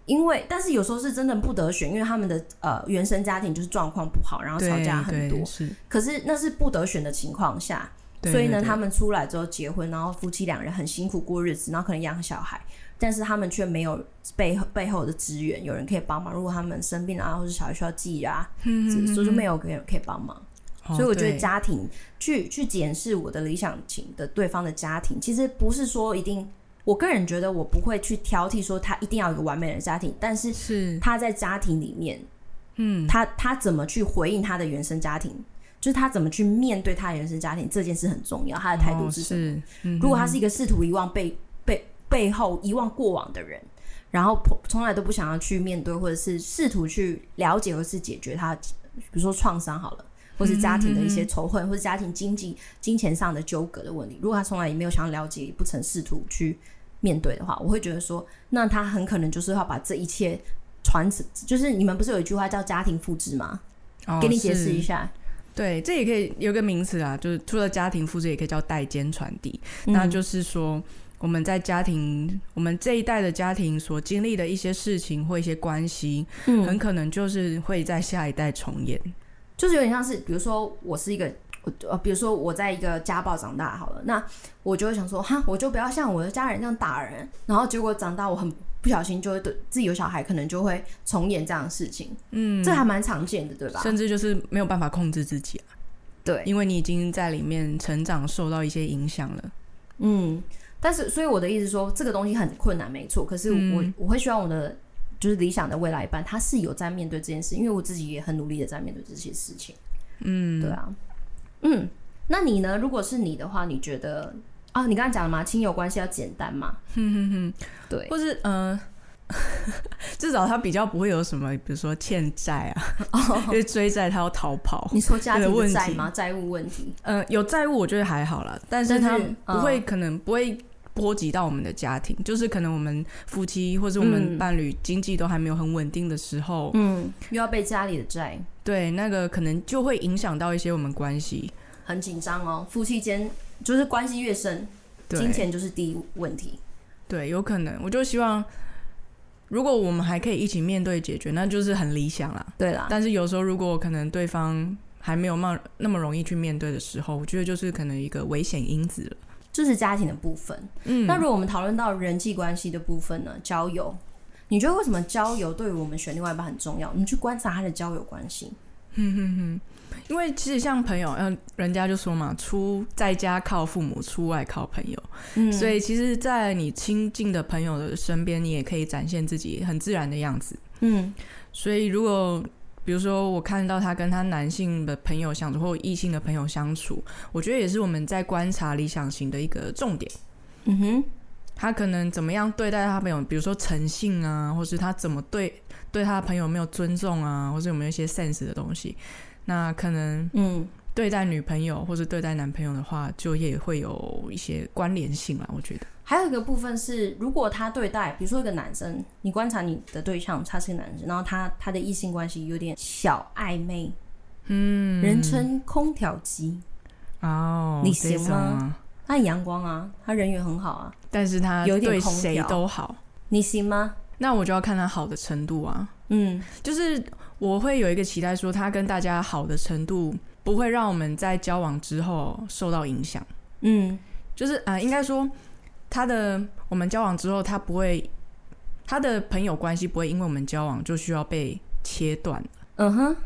因为，但是有时候是真的不得选，因为他们的呃原生家庭就是状况不好，然后吵架很多。是，可是那是不得选的情况下，所以呢，他们出来之后结婚，然后夫妻两人很辛苦过日子，然后可能养小孩，但是他们却没有背后背后的资源，有人可以帮忙。如果他们生病啊，或者小孩需要寄啊，所以就没有人可以帮忙。哦、所以我觉得家庭去去检视我的理想型的对方的家庭，其实不是说一定。我个人觉得我不会去挑剔说他一定要有一个完美的家庭，但是是他在家庭里面，嗯，他他怎么去回应他的原生家庭，就是他怎么去面对他的原生家庭这件事很重要，他的态度是什么？哦嗯、如果他是一个试图遗忘背背背后遗忘过往的人，然后从来都不想要去面对，或者是试图去了解或是解决他，比如说创伤好了。或是家庭的一些仇恨，或是家庭经济、金钱上的纠葛的问题，如果他从来也没有想要了解，也不曾试图去面对的话，我会觉得说，那他很可能就是要把这一切传承。就是你们不是有一句话叫“家庭复制”吗？哦，给你解释一下。对，这也可以有个名词啊，就是除了家庭复制，也可以叫代间传递。嗯。那就是说，我们在家庭，我们这一代的家庭所经历的一些事情或一些关系，嗯，很可能就是会在下一代重演。就是有点像是，比如说我是一个，呃，比如说我在一个家暴长大好了，那我就会想说，哈，我就不要像我的家人这样打人，然后结果长大我很不小心就会对自己有小孩，可能就会重演这样的事情，嗯，这还蛮常见的，对吧？甚至就是没有办法控制自己啊，对，因为你已经在里面成长，受到一些影响了，嗯，但是所以我的意思说，这个东西很困难，没错，可是我、嗯、我会希望我的。就是理想的未来一半，他是有在面对这件事，因为我自己也很努力的在面对这些事情。嗯，对啊，嗯，那你呢？如果是你的话，你觉得啊，你刚刚讲了吗？亲友关系要简单嘛？哼哼哼，对，或是嗯、呃，<laughs> 至少他比较不会有什么，比如说欠债啊，哦、<laughs> 因为追债他要逃跑。你说家庭的债吗？债务问题？嗯、呃，有债务我觉得还好啦，但是他不会，可能不会。波及到我们的家庭，就是可能我们夫妻或者我们伴侣经济都还没有很稳定的时候，嗯，又要被家里的债，对，那个可能就会影响到一些我们关系，很紧张哦。夫妻间就是关系越深，金钱就是第一问题，对，有可能。我就希望，如果我们还可以一起面对解决，那就是很理想啦。对啦，但是有时候如果可能对方还没有那么那么容易去面对的时候，我觉得就是可能一个危险因子了。这是家庭的部分。嗯，那如果我们讨论到人际关系的部分呢？交友，你觉得为什么交友对于我们选另外一半很重要？你去观察他的交友关系。哼哼哼，因为其实像朋友，嗯，人家就说嘛，出在家靠父母，出外靠朋友。嗯，所以其实，在你亲近的朋友的身边，你也可以展现自己很自然的样子。嗯，所以如果比如说，我看到他跟他男性的朋友相处，或异性的朋友相处，我觉得也是我们在观察理想型的一个重点。嗯哼，他可能怎么样对待他朋友，比如说诚信啊，或是他怎么对对他的朋友没有尊重啊，或是有没有一些 sense 的东西，那可能嗯，对待女朋友或是对待男朋友的话，就也会有一些关联性啦。我觉得。还有一个部分是，如果他对待，比如说一个男生，你观察你的对象，他是个男生，然后他他的异性关系有点小暧昧，嗯，人称空调机哦，你行吗？他很阳光啊，他人缘很好啊，但是他有点谁都好，你行吗？那我就要看他好的程度啊，嗯，就是我会有一个期待，说他跟大家好的程度不会让我们在交往之后受到影响，嗯，就是啊、呃，应该说。他的我们交往之后，他不会，他的朋友关系不会因为我们交往就需要被切断。嗯哼，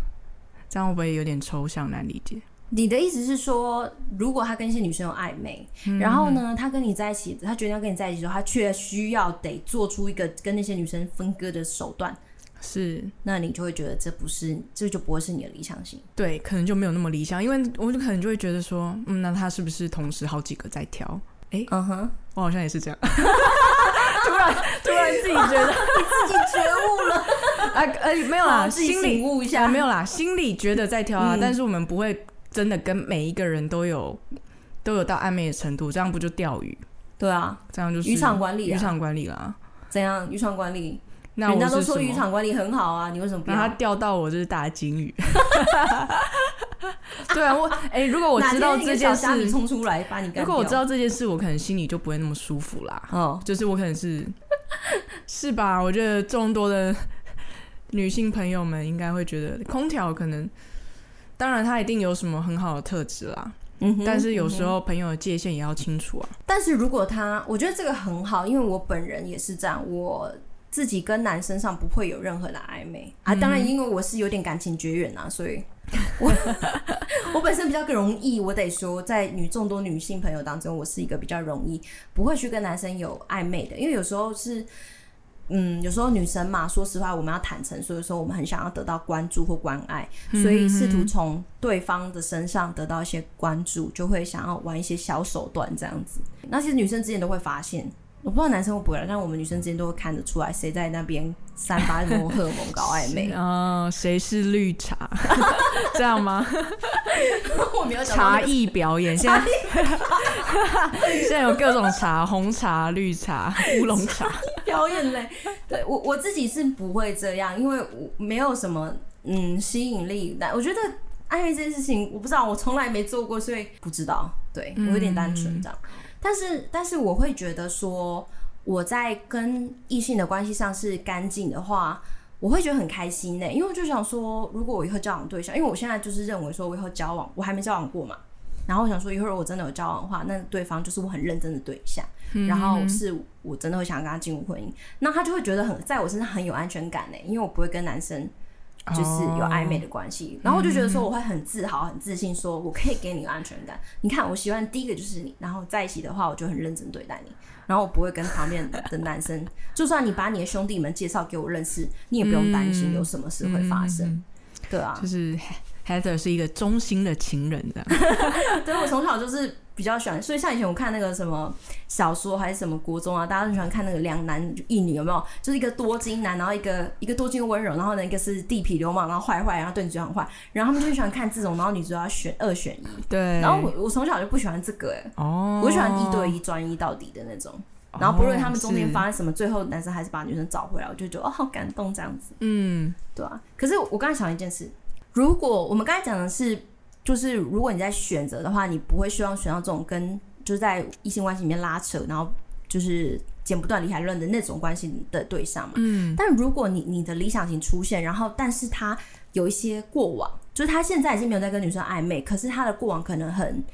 这样会不会有点抽象难理解？你的意思是说，如果他跟一些女生有暧昧，嗯、然后呢，他跟你在一起，他决定要跟你在一起的时候，他却需要得做出一个跟那些女生分割的手段，是，那你就会觉得这不是，这就不会是你的理想型。对，可能就没有那么理想，因为我就可能就会觉得说，嗯，那他是不是同时好几个在挑？哎，嗯哼，我好像也是这样，<laughs> 突然突然自己觉得你自己觉悟了，<laughs> 啊呃没有啦，心里悟一下，没有啦，心里觉得在挑啊，嗯、但是我们不会真的跟每一个人都有都有到暧昧的程度，这样不就钓鱼？对啊，这样就是渔场管理，渔场管理啦，怎样？渔场管理，那人家都说渔场管理很好啊，你为什么不要？他钓到我就是大金鱼。<laughs> 对啊，我哎、欸，如果我知道这件事，冲出来把你干。如果我知道这件事，我可能心里就不会那么舒服啦。哦，就是我可能是 <laughs> 是吧？我觉得众多的女性朋友们应该会觉得，空调可能，当然他一定有什么很好的特质啦。嗯哼，但是有时候朋友的界限也要清楚啊。但是如果他，我觉得这个很好，因为我本人也是这样，我自己跟男生上不会有任何的暧昧啊。当然，因为我是有点感情绝缘啊，所以。我 <laughs> 我本身比较更容易，我得说，在女众多女性朋友当中，我是一个比较容易不会去跟男生有暧昧的，因为有时候是，嗯，有时候女生嘛，说实话，我们要坦诚，所以说我们很想要得到关注或关爱，所以试图从对方的身上得到一些关注，就会想要玩一些小手段这样子。那其实女生之间都会发现。我不知道男生会不会，但我们女生之间都会看得出来，谁在那边散发什么荷尔蒙搞暧昧 <laughs> 啊？谁是绿茶？<laughs> 这样吗？我没有茶艺表演，现在 <laughs> 现在有各种茶，红茶、绿茶、乌龙茶表演嘞。对我我自己是不会这样，因为我没有什么嗯吸引力。但我觉得暧昧这件事情，我不知道，我从来没做过，所以不知道。对我有点单纯这样。嗯但是，但是我会觉得说，我在跟异性的关系上是干净的话，我会觉得很开心呢、欸。因为我就想说，如果我以后交往对象，因为我现在就是认为说，我以后交往，我还没交往过嘛。然后我想说，一会儿我真的有交往的话，那对方就是我很认真的对象，然后是我真的会想跟他进入婚姻，那他就会觉得很在我身上很有安全感呢、欸。因为我不会跟男生。就是有暧昧的关系，oh, 然后我就觉得说我会很自豪、很自信，说我可以给你安全感。你看，我喜欢第一个就是你，然后在一起的话，我就很认真对待你，然后我不会跟旁边的 <laughs> 男生，就算你把你的兄弟们介绍给我认识，你也不用担心有什么事会发生。嗯、对啊，就是 Heather 是一个忠心的情人这样。<laughs> 对，我从小就是。比较喜欢，所以像以前我看那个什么小说还是什么国中啊，大家都喜欢看那个两男一女，有没有？就是一个多金男，然后一个一个多金温柔，然后呢一个是地痞流氓，然后坏坏，然后对女主角很坏，然后他们就喜欢看这种，然后女主角要选二选一。对。然后我我从小就不喜欢这个哎、我喜欢一对一专一到底的那种。然后不论他们中间发生什么，最后男生还是把女生找回来，我就觉得哦好感动这样子。嗯，对啊。可是我刚才想一件事，如果我们刚才讲的是。就是如果你在选择的话，你不会希望选到这种跟就是在异性关系里面拉扯，然后就是剪不断理还乱的那种关系的对象嘛。嗯。但如果你你的理想型出现，然后但是他有一些过往，就是他现在已经没有在跟女生暧昧，可是他的过往可能很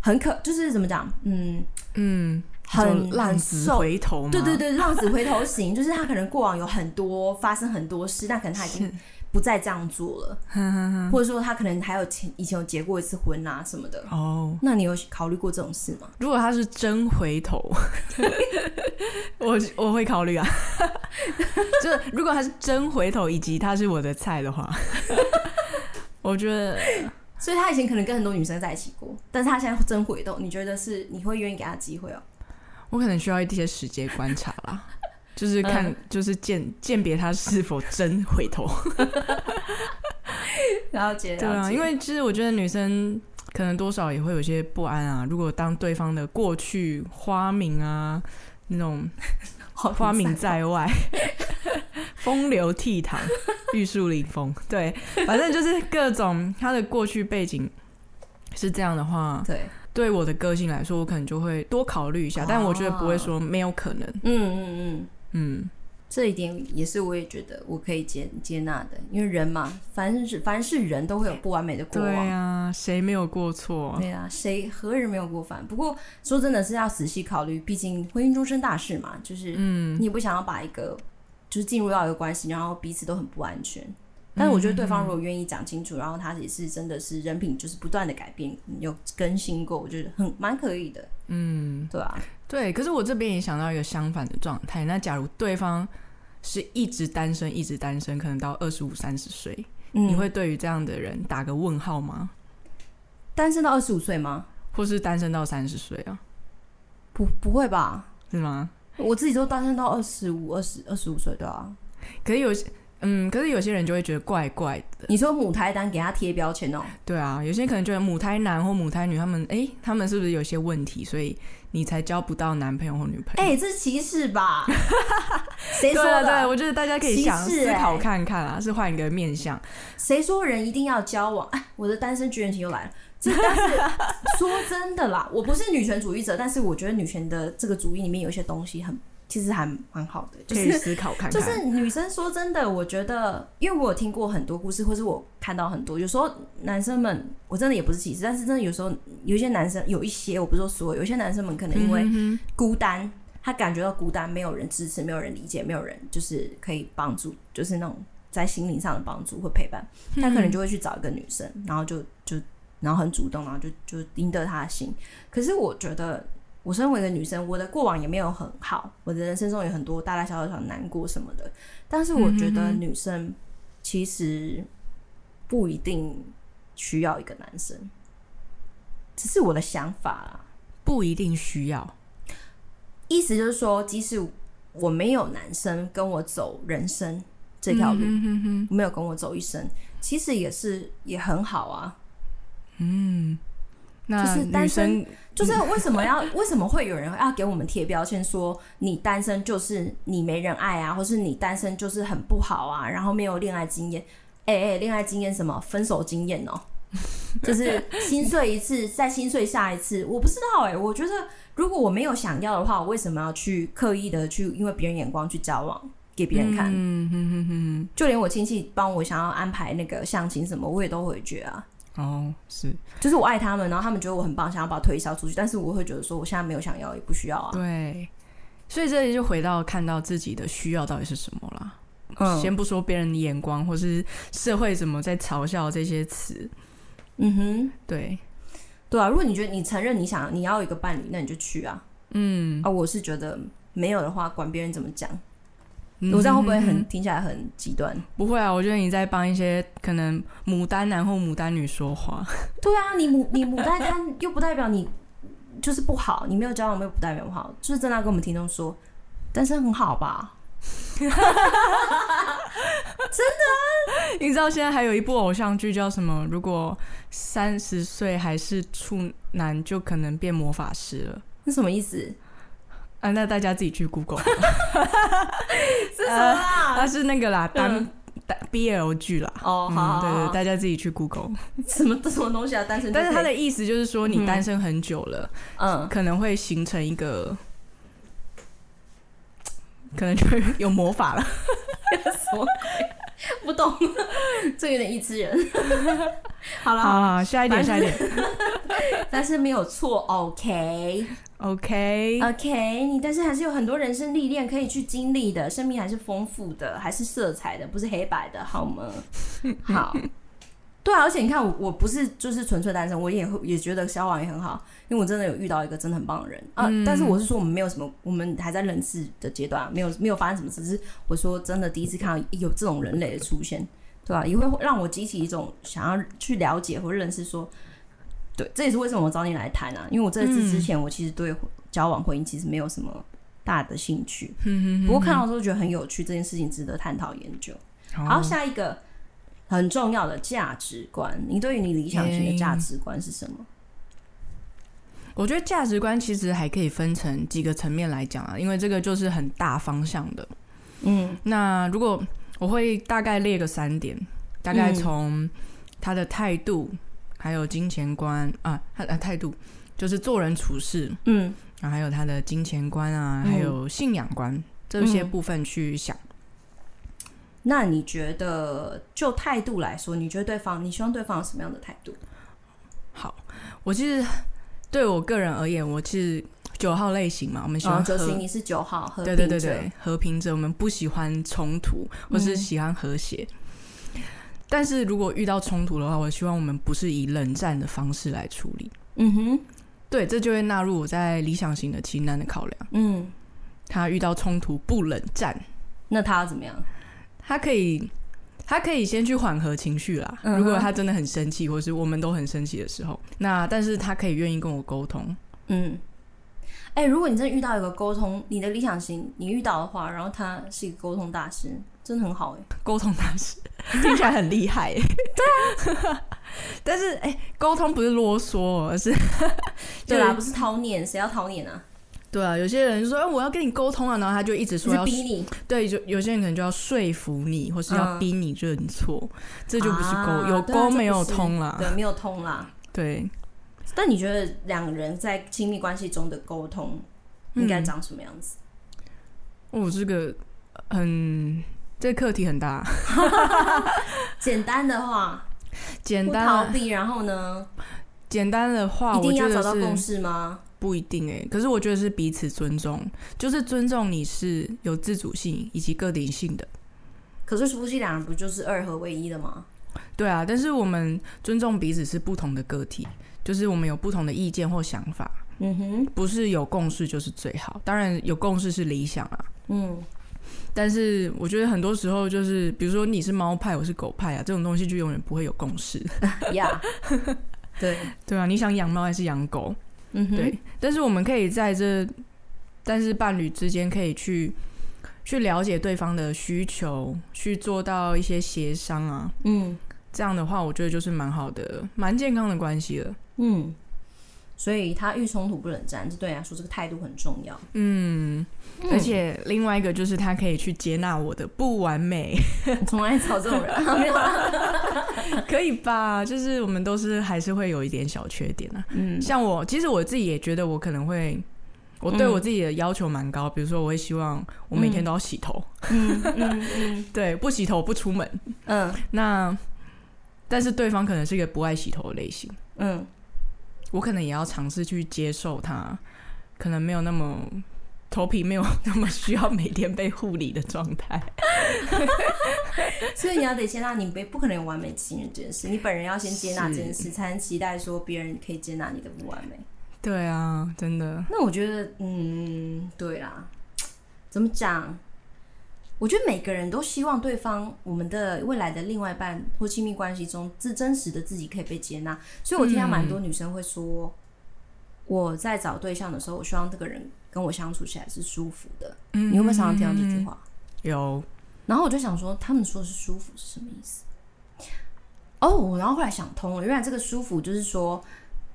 很可，就是怎么讲？嗯嗯，很浪子回头嘛。对对对，浪子回头型，就是他可能过往有很多发生很多事，但可能他已经。不再这样做了，或者说他可能还有前以前有结过一次婚啊什么的。哦，那你有考虑过这种事吗？如果他是真回头，<laughs> 我我会考虑啊。<laughs> 就是如果他是真回头，以及他是我的菜的话，<laughs> 我觉得，所以他以前可能跟很多女生在一起过，但是他现在真回头，你觉得是你会愿意给他机会哦？我可能需要一些时间观察啦。就是看，嗯、就是鉴鉴别他是否真回头。<laughs> 了解，对啊，因为其实我觉得女生可能多少也会有些不安啊。如果当对方的过去花名啊，那种 <laughs> 花名在外，<laughs> 风流倜傥、玉树临风，对，反正就是各种他的过去背景是这样的话，对，对我的个性来说，我可能就会多考虑一下。哦、但我觉得不会说没有可能。嗯嗯嗯。嗯，这一点也是我也觉得我可以接接纳的，因为人嘛，凡是凡是人都会有不完美的过往。对啊，谁没有过错？对啊，谁何人没有过犯？不过说真的是要仔细考虑，毕竟婚姻终身大事嘛，就是嗯，你也不想要把一个就是进入到一个关系，然后彼此都很不安全。但是我觉得对方如果愿意讲清楚，然后他也是真的是人品就是不断的改变，有更新过，我觉得很蛮可以的。嗯，对啊。对，可是我这边也想到一个相反的状态。那假如对方是一直单身，一直单身，可能到二十五、三十岁，嗯、你会对于这样的人打个问号吗？单身到二十五岁吗？或是单身到三十岁啊？不，不会吧？是吗？我自己都单身到二十五、二十二十五岁，对啊。可是有些。嗯，可是有些人就会觉得怪怪的。你说母胎单给他贴标签哦？对啊，有些人可能觉得母胎男或母胎女，他们哎、欸，他们是不是有些问题，所以你才交不到男朋友或女朋友？哎、欸，这是歧视吧？<laughs> 谁说的？对，对，我觉得大家可以想思考看看啊，是换一个面向。谁说人一定要交往？哎，我的单身绝缘体又来了。这但是说真的啦，我不是女权主义者，但是我觉得女权的这个主义里面有些东西很。其实还蛮好的，就是，思考看看。就是女生说真的，我觉得，因为我有听过很多故事，或是我看到很多，有时候男生们，我真的也不是歧视，但是真的有时候有一些男生，有一些我不是说所有，有些男生们可能因为孤单，嗯、他感觉到孤单，没有人支持，没有人理解，没有人就是可以帮助，就是那种在心灵上的帮助或陪伴，他可能就会去找一个女生，然后就就然后很主动，然后就就赢得他的心。可是我觉得，我身为一个女生，我的过往也没有很好，我的人生中有很多大大小小的难过什么的。但是我觉得女生其实不一定需要一个男生，只是我的想法啦，不一定需要。意思就是说，即使我没有男生跟我走人生这条路，嗯、哼哼没有跟我走一生，其实也是也很好啊。嗯，那就是单身，就是为什么要为什么会有人要给我们贴标签，说你单身就是你没人爱啊，或是你单身就是很不好啊，然后没有恋爱经验。哎、欸、哎，恋爱经验什么？分手经验哦，就是心碎一次，再心碎下一次。我不知道哎、欸，我觉得。如果我没有想要的话，我为什么要去刻意的去因为别人眼光去交往给别人看？嗯哼哼哼，就连我亲戚帮我想要安排那个相亲什么，我也都回绝啊。哦，是，就是我爱他们，然后他们觉得我很棒，想要把我推销出去，但是我会觉得说我现在没有想要，也不需要啊。对，所以这里就回到看到自己的需要到底是什么啦。嗯，先不说别人的眼光或是社会怎么在嘲笑这些词。嗯哼，对。对啊，如果你觉得你承认你想你要一个伴侣，那你就去啊。嗯啊，我是觉得没有的话，管别人怎么讲。嗯、我这样会不会很听起来很极端？不会啊，我觉得你在帮一些可能牡丹男或牡丹女说话。<laughs> <laughs> 对啊，你牡你牡丹丹又不代表你就是不好，你没有交往没有不代表不好，就是真的跟我们听众说，单身很好吧。<laughs> 真的啊！你知道现在还有一部偶像剧叫什么？如果三十岁还是处男，就可能变魔法师了。那什么意思？啊，那大家自己去 Google。<laughs> 是什么啊？它、呃、是那个啦，单单 BL 剧啦。哦，好，好，好，对，对对，大家自己去 Google。<laughs> 什么什么东西啊？单身？但是他的意思就是说，你单身很久了，嗯，可能会形成一个。可能就会有魔法了，<laughs> 什么不懂，这有点一只人。<laughs> 好了，好，了，下一点，下一点。<laughs> 但是没有错，OK，OK，OK。你但是还是有很多人生历练可以去经历的，生命还是丰富的，还是色彩的，不是黑白的，好吗？<laughs> 好。对啊，而且你看我，我不是就是纯粹单身，我也会也觉得交往也很好，因为我真的有遇到一个真的很棒的人啊。嗯、但是我是说，我们没有什么，我们还在认识的阶段，没有没有发生什么事。只是我说真的，第一次看到有这种人类的出现，对吧、啊？也会让我激起一种想要去了解或认识说。对，这也是为什么我找你来谈啊，因为我这次之前我其实对交往婚姻其实没有什么大的兴趣，嗯、不过看到之后觉得很有趣，这件事情值得探讨研究。好，好，下一个。很重要的价值观，你对于你理想型的价值观是什么？欸、我觉得价值观其实还可以分成几个层面来讲啊，因为这个就是很大方向的。嗯，那如果我会大概列个三点，大概从他的态度，还有金钱观啊，他的态度就是做人处事，嗯，然后还有他的金钱观啊，还有信仰观、嗯、这些部分去想。那你觉得，就态度来说，你觉得对方，你希望对方有什么样的态度？好，我其实对我个人而言，我是九号类型嘛，我们喜欢和平。你是九号，和。对对对对，和平者，我们不喜欢冲突，或是喜欢和谐。嗯、但是如果遇到冲突的话，我希望我们不是以冷战的方式来处理。嗯哼，对，这就会纳入我在理想型的清单的考量。嗯，他遇到冲突不冷战，那他要怎么样？他可以，他可以先去缓和情绪啦。如果他真的很生气，或是我们都很生气的时候，那但是他可以愿意跟我沟通。嗯，哎、欸，如果你真的遇到一个沟通，你的理想型，你遇到的话，然后他是一个沟通大师，真的很好哎。沟通大师听起来很厉害。对啊，<laughs> 但是哎，沟通不是啰嗦，而是对啦，不是掏念，谁要掏念啊？对啊，有些人就说：“哎，我要跟你沟通啊。”然后他就一直说要逼你。对，就有些人可能就要说服你，或是要逼你认错，嗯、这就不是沟，啊、有沟没有通啦。对，没有通啦。对。但你觉得两人在亲密关系中的沟通应该长什么样子？嗯、哦，这个很，这个课题很大。<laughs> <laughs> 简单的话，简单逃避，然后呢？简单的话，一定要找到共识吗？不一定哎、欸，可是我觉得是彼此尊重，就是尊重你是有自主性以及个体性的。可是夫妻两人不就是二合为一的吗？对啊，但是我们尊重彼此是不同的个体，就是我们有不同的意见或想法。嗯哼，不是有共识就是最好，当然有共识是理想啊。嗯，但是我觉得很多时候就是，比如说你是猫派，我是狗派啊，这种东西就永远不会有共识。<laughs> 呀，<laughs> 对对啊，你想养猫还是养狗？嗯哼，对。但是我们可以在这，但是伴侣之间可以去去了解对方的需求，去做到一些协商啊。嗯，这样的话，我觉得就是蛮好的，蛮健康的关系了。嗯。所以他遇冲突不冷战，这对你来说这个态度很重要。嗯，而且另外一个就是他可以去接纳我的不完美。<laughs> 从来找这种人，<laughs> 可以吧？就是我们都是还是会有一点小缺点啊。嗯，像我，其实我自己也觉得我可能会，我对我自己的要求蛮高。比如说，我会希望我每天都要洗头。嗯嗯嗯，<laughs> 对，不洗头不出门。嗯，那但是对方可能是一个不爱洗头的类型。嗯。我可能也要尝试去接受它，可能没有那么头皮没有那么需要每天被护理的状态，<laughs> 所以你要得接纳你不不可能有完美情人这件事，你本人要先接纳这件事，才能期待说别人可以接纳你的不完美。对啊，真的。那我觉得，嗯，对啦，怎么讲？我觉得每个人都希望对方，我们的未来的另外一半或亲密关系中，自真实的自己可以被接纳。所以我听到蛮多女生会说，嗯、我在找对象的时候，我希望这个人跟我相处起来是舒服的。嗯、你有没有常常听到这句话？有。然后我就想说，他们说的是舒服是什么意思？哦、oh，然后后来想通了，原来这个舒服就是说，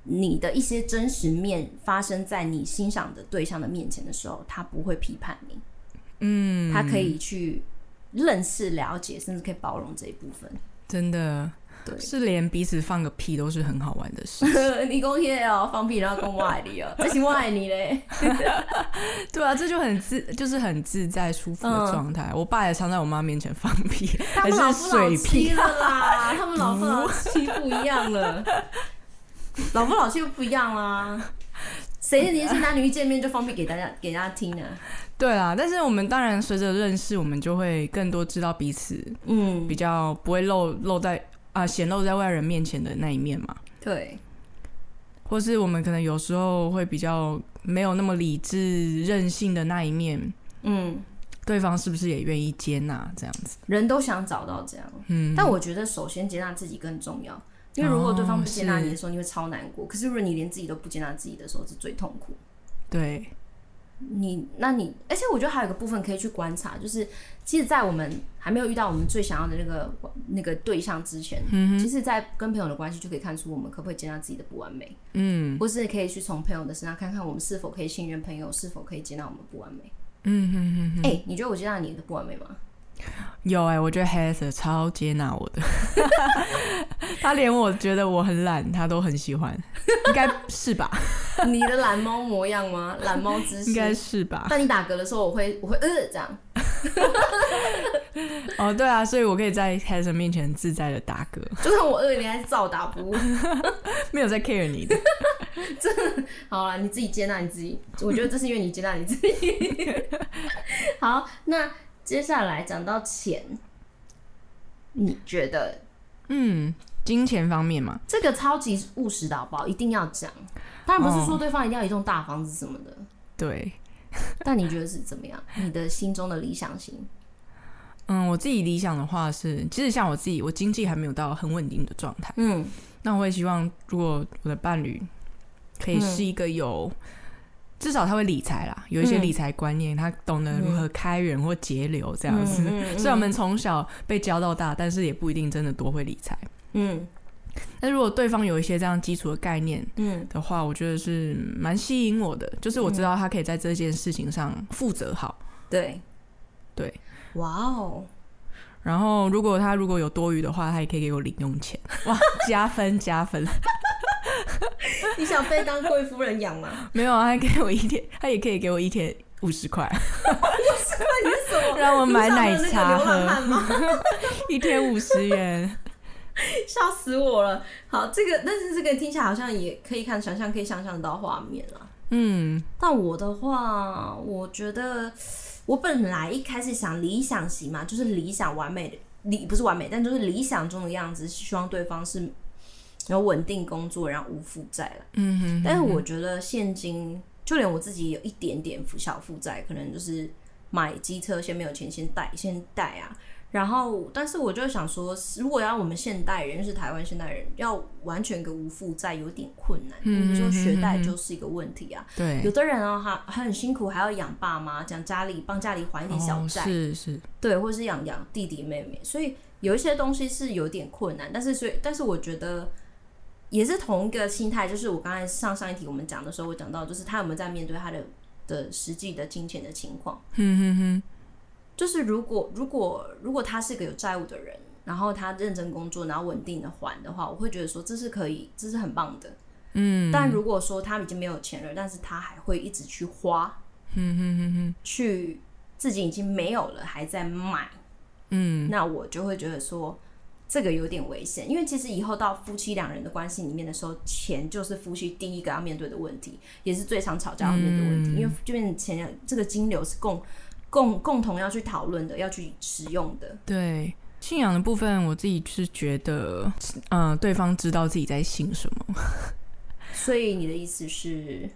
你的一些真实面发生在你欣赏的对象的面前的时候，他不会批判你。嗯，他可以去认识、了解，甚至可以包容这一部分。真的，对，是连彼此放个屁都是很好玩的事。<laughs> 你公耶哦，放屁然后公我爱你哦，<laughs> 这是我爱你嘞。<laughs> 对啊，这就很自，就是很自在、舒服的状态。嗯、我爸也常在我妈面前放屁，他们老夫老妻了啦，他们老夫老妻不一样了，老夫老妻又不一样啦。谁年轻男女一见面就放屁给大家给大家听呢？对啊，但是我们当然随着认识，我们就会更多知道彼此，嗯，比较不会露露在啊显露在外人面前的那一面嘛。对，或是我们可能有时候会比较没有那么理智任性的那一面，嗯，对方是不是也愿意接纳这样子？人都想找到这样，嗯，但我觉得首先接纳自己更重要，因为如果对方不接纳你的时候，你会超难过。可是如果你连自己都不接纳自己的时候，是最痛苦。对。你，那你，而且我觉得还有一个部分可以去观察，就是其实，在我们还没有遇到我们最想要的那个那个对象之前，嗯，其实，在跟朋友的关系就可以看出我们可不可以接纳自己的不完美，嗯，或是可以去从朋友的身上看看我们是否可以信任朋友，是否可以接纳我们不完美，嗯哼哼哼。哎、欸，你觉得我接纳你的不完美吗？有哎、欸，我觉得 Heather 超接纳我的，<laughs> 他连我觉得我很懒，他都很喜欢，应该是吧？<laughs> 你的懒猫模样吗？懒猫姿势应该是吧？但你打嗝的时候，我会我会呃这样。<laughs> 哦，对啊，所以我可以在 Heather 面前自在的打嗝，就算我饿，你还是照打不误，没有在 care 你的。真的好了，你自己接纳你自己，我觉得这是因为你接纳你自己。好，那。接下来讲到钱，你觉得，嗯，金钱方面嘛，这个超级务实的好不好？一定要讲。当然不是说对方一定要一栋大房子什么的，对。<laughs> 但你觉得是怎么样？你的心中的理想型？嗯，我自己理想的话是，其实像我自己，我经济还没有到很稳定的状态，嗯，那我也希望，如果我的伴侣可以是一个有。至少他会理财啦，有一些理财观念，嗯、他懂得如何开源或节流这样子。嗯嗯嗯、虽然我们从小被教到大，但是也不一定真的多会理财。嗯，但如果对方有一些这样基础的概念，嗯的话，我觉得是蛮吸引我的。就是我知道他可以在这件事情上负责好。对，对，哇哦。然后如果他如果有多余的话，他也可以给我零用钱。<laughs> 哇，加分加分。<laughs> 你想被当贵夫人养吗？<laughs> 没有啊，他给我一天，他也可以给我一天五十块。五十块你是什么？<laughs> 让我买奶茶喝。一天五十元，笑死我了。好，这个但是这个听起来好像也可以看想象，可以想象得到画面了。嗯，但我的话，我觉得我本来一开始想理想型嘛，就是理想完美的理不是完美，但就是理想中的样子，希望对方是有稳定工作，然后无负债了。嗯哼，哼，哼。但是我觉得现金，就连我自己有一点点小负债，可能就是买机车先没有钱先贷先贷啊。然后，但是我就想说，如果要我们现代人，就是台湾现代人，要完全个无负债有点困难。比如说学贷就是一个问题啊。对，有的人啊，还还很辛苦，还要养爸妈，讲家里帮家里还一点小债，哦、是是，对，或是养养弟弟妹妹。所以有一些东西是有点困难，但是所以，但是我觉得也是同一个心态，就是我刚才上上一题我们讲的时候，我讲到就是他有没有在面对他的的实际的金钱的情况。嗯哼哼。就是如果如果如果他是个有债务的人，然后他认真工作，然后稳定的还的话，我会觉得说这是可以，这是很棒的。嗯，但如果说他已经没有钱了，但是他还会一直去花，嗯哼哼哼，去自己已经没有了还在买，嗯，那我就会觉得说这个有点危险，因为其实以后到夫妻两人的关系里面的时候，钱就是夫妻第一个要面对的问题，也是最常吵架要面对的问题，嗯、因为这边钱这个金流是共。共共同要去讨论的，要去使用的。对信仰的部分，我自己是觉得，嗯、呃，对方知道自己在信什么。所以你的意思是，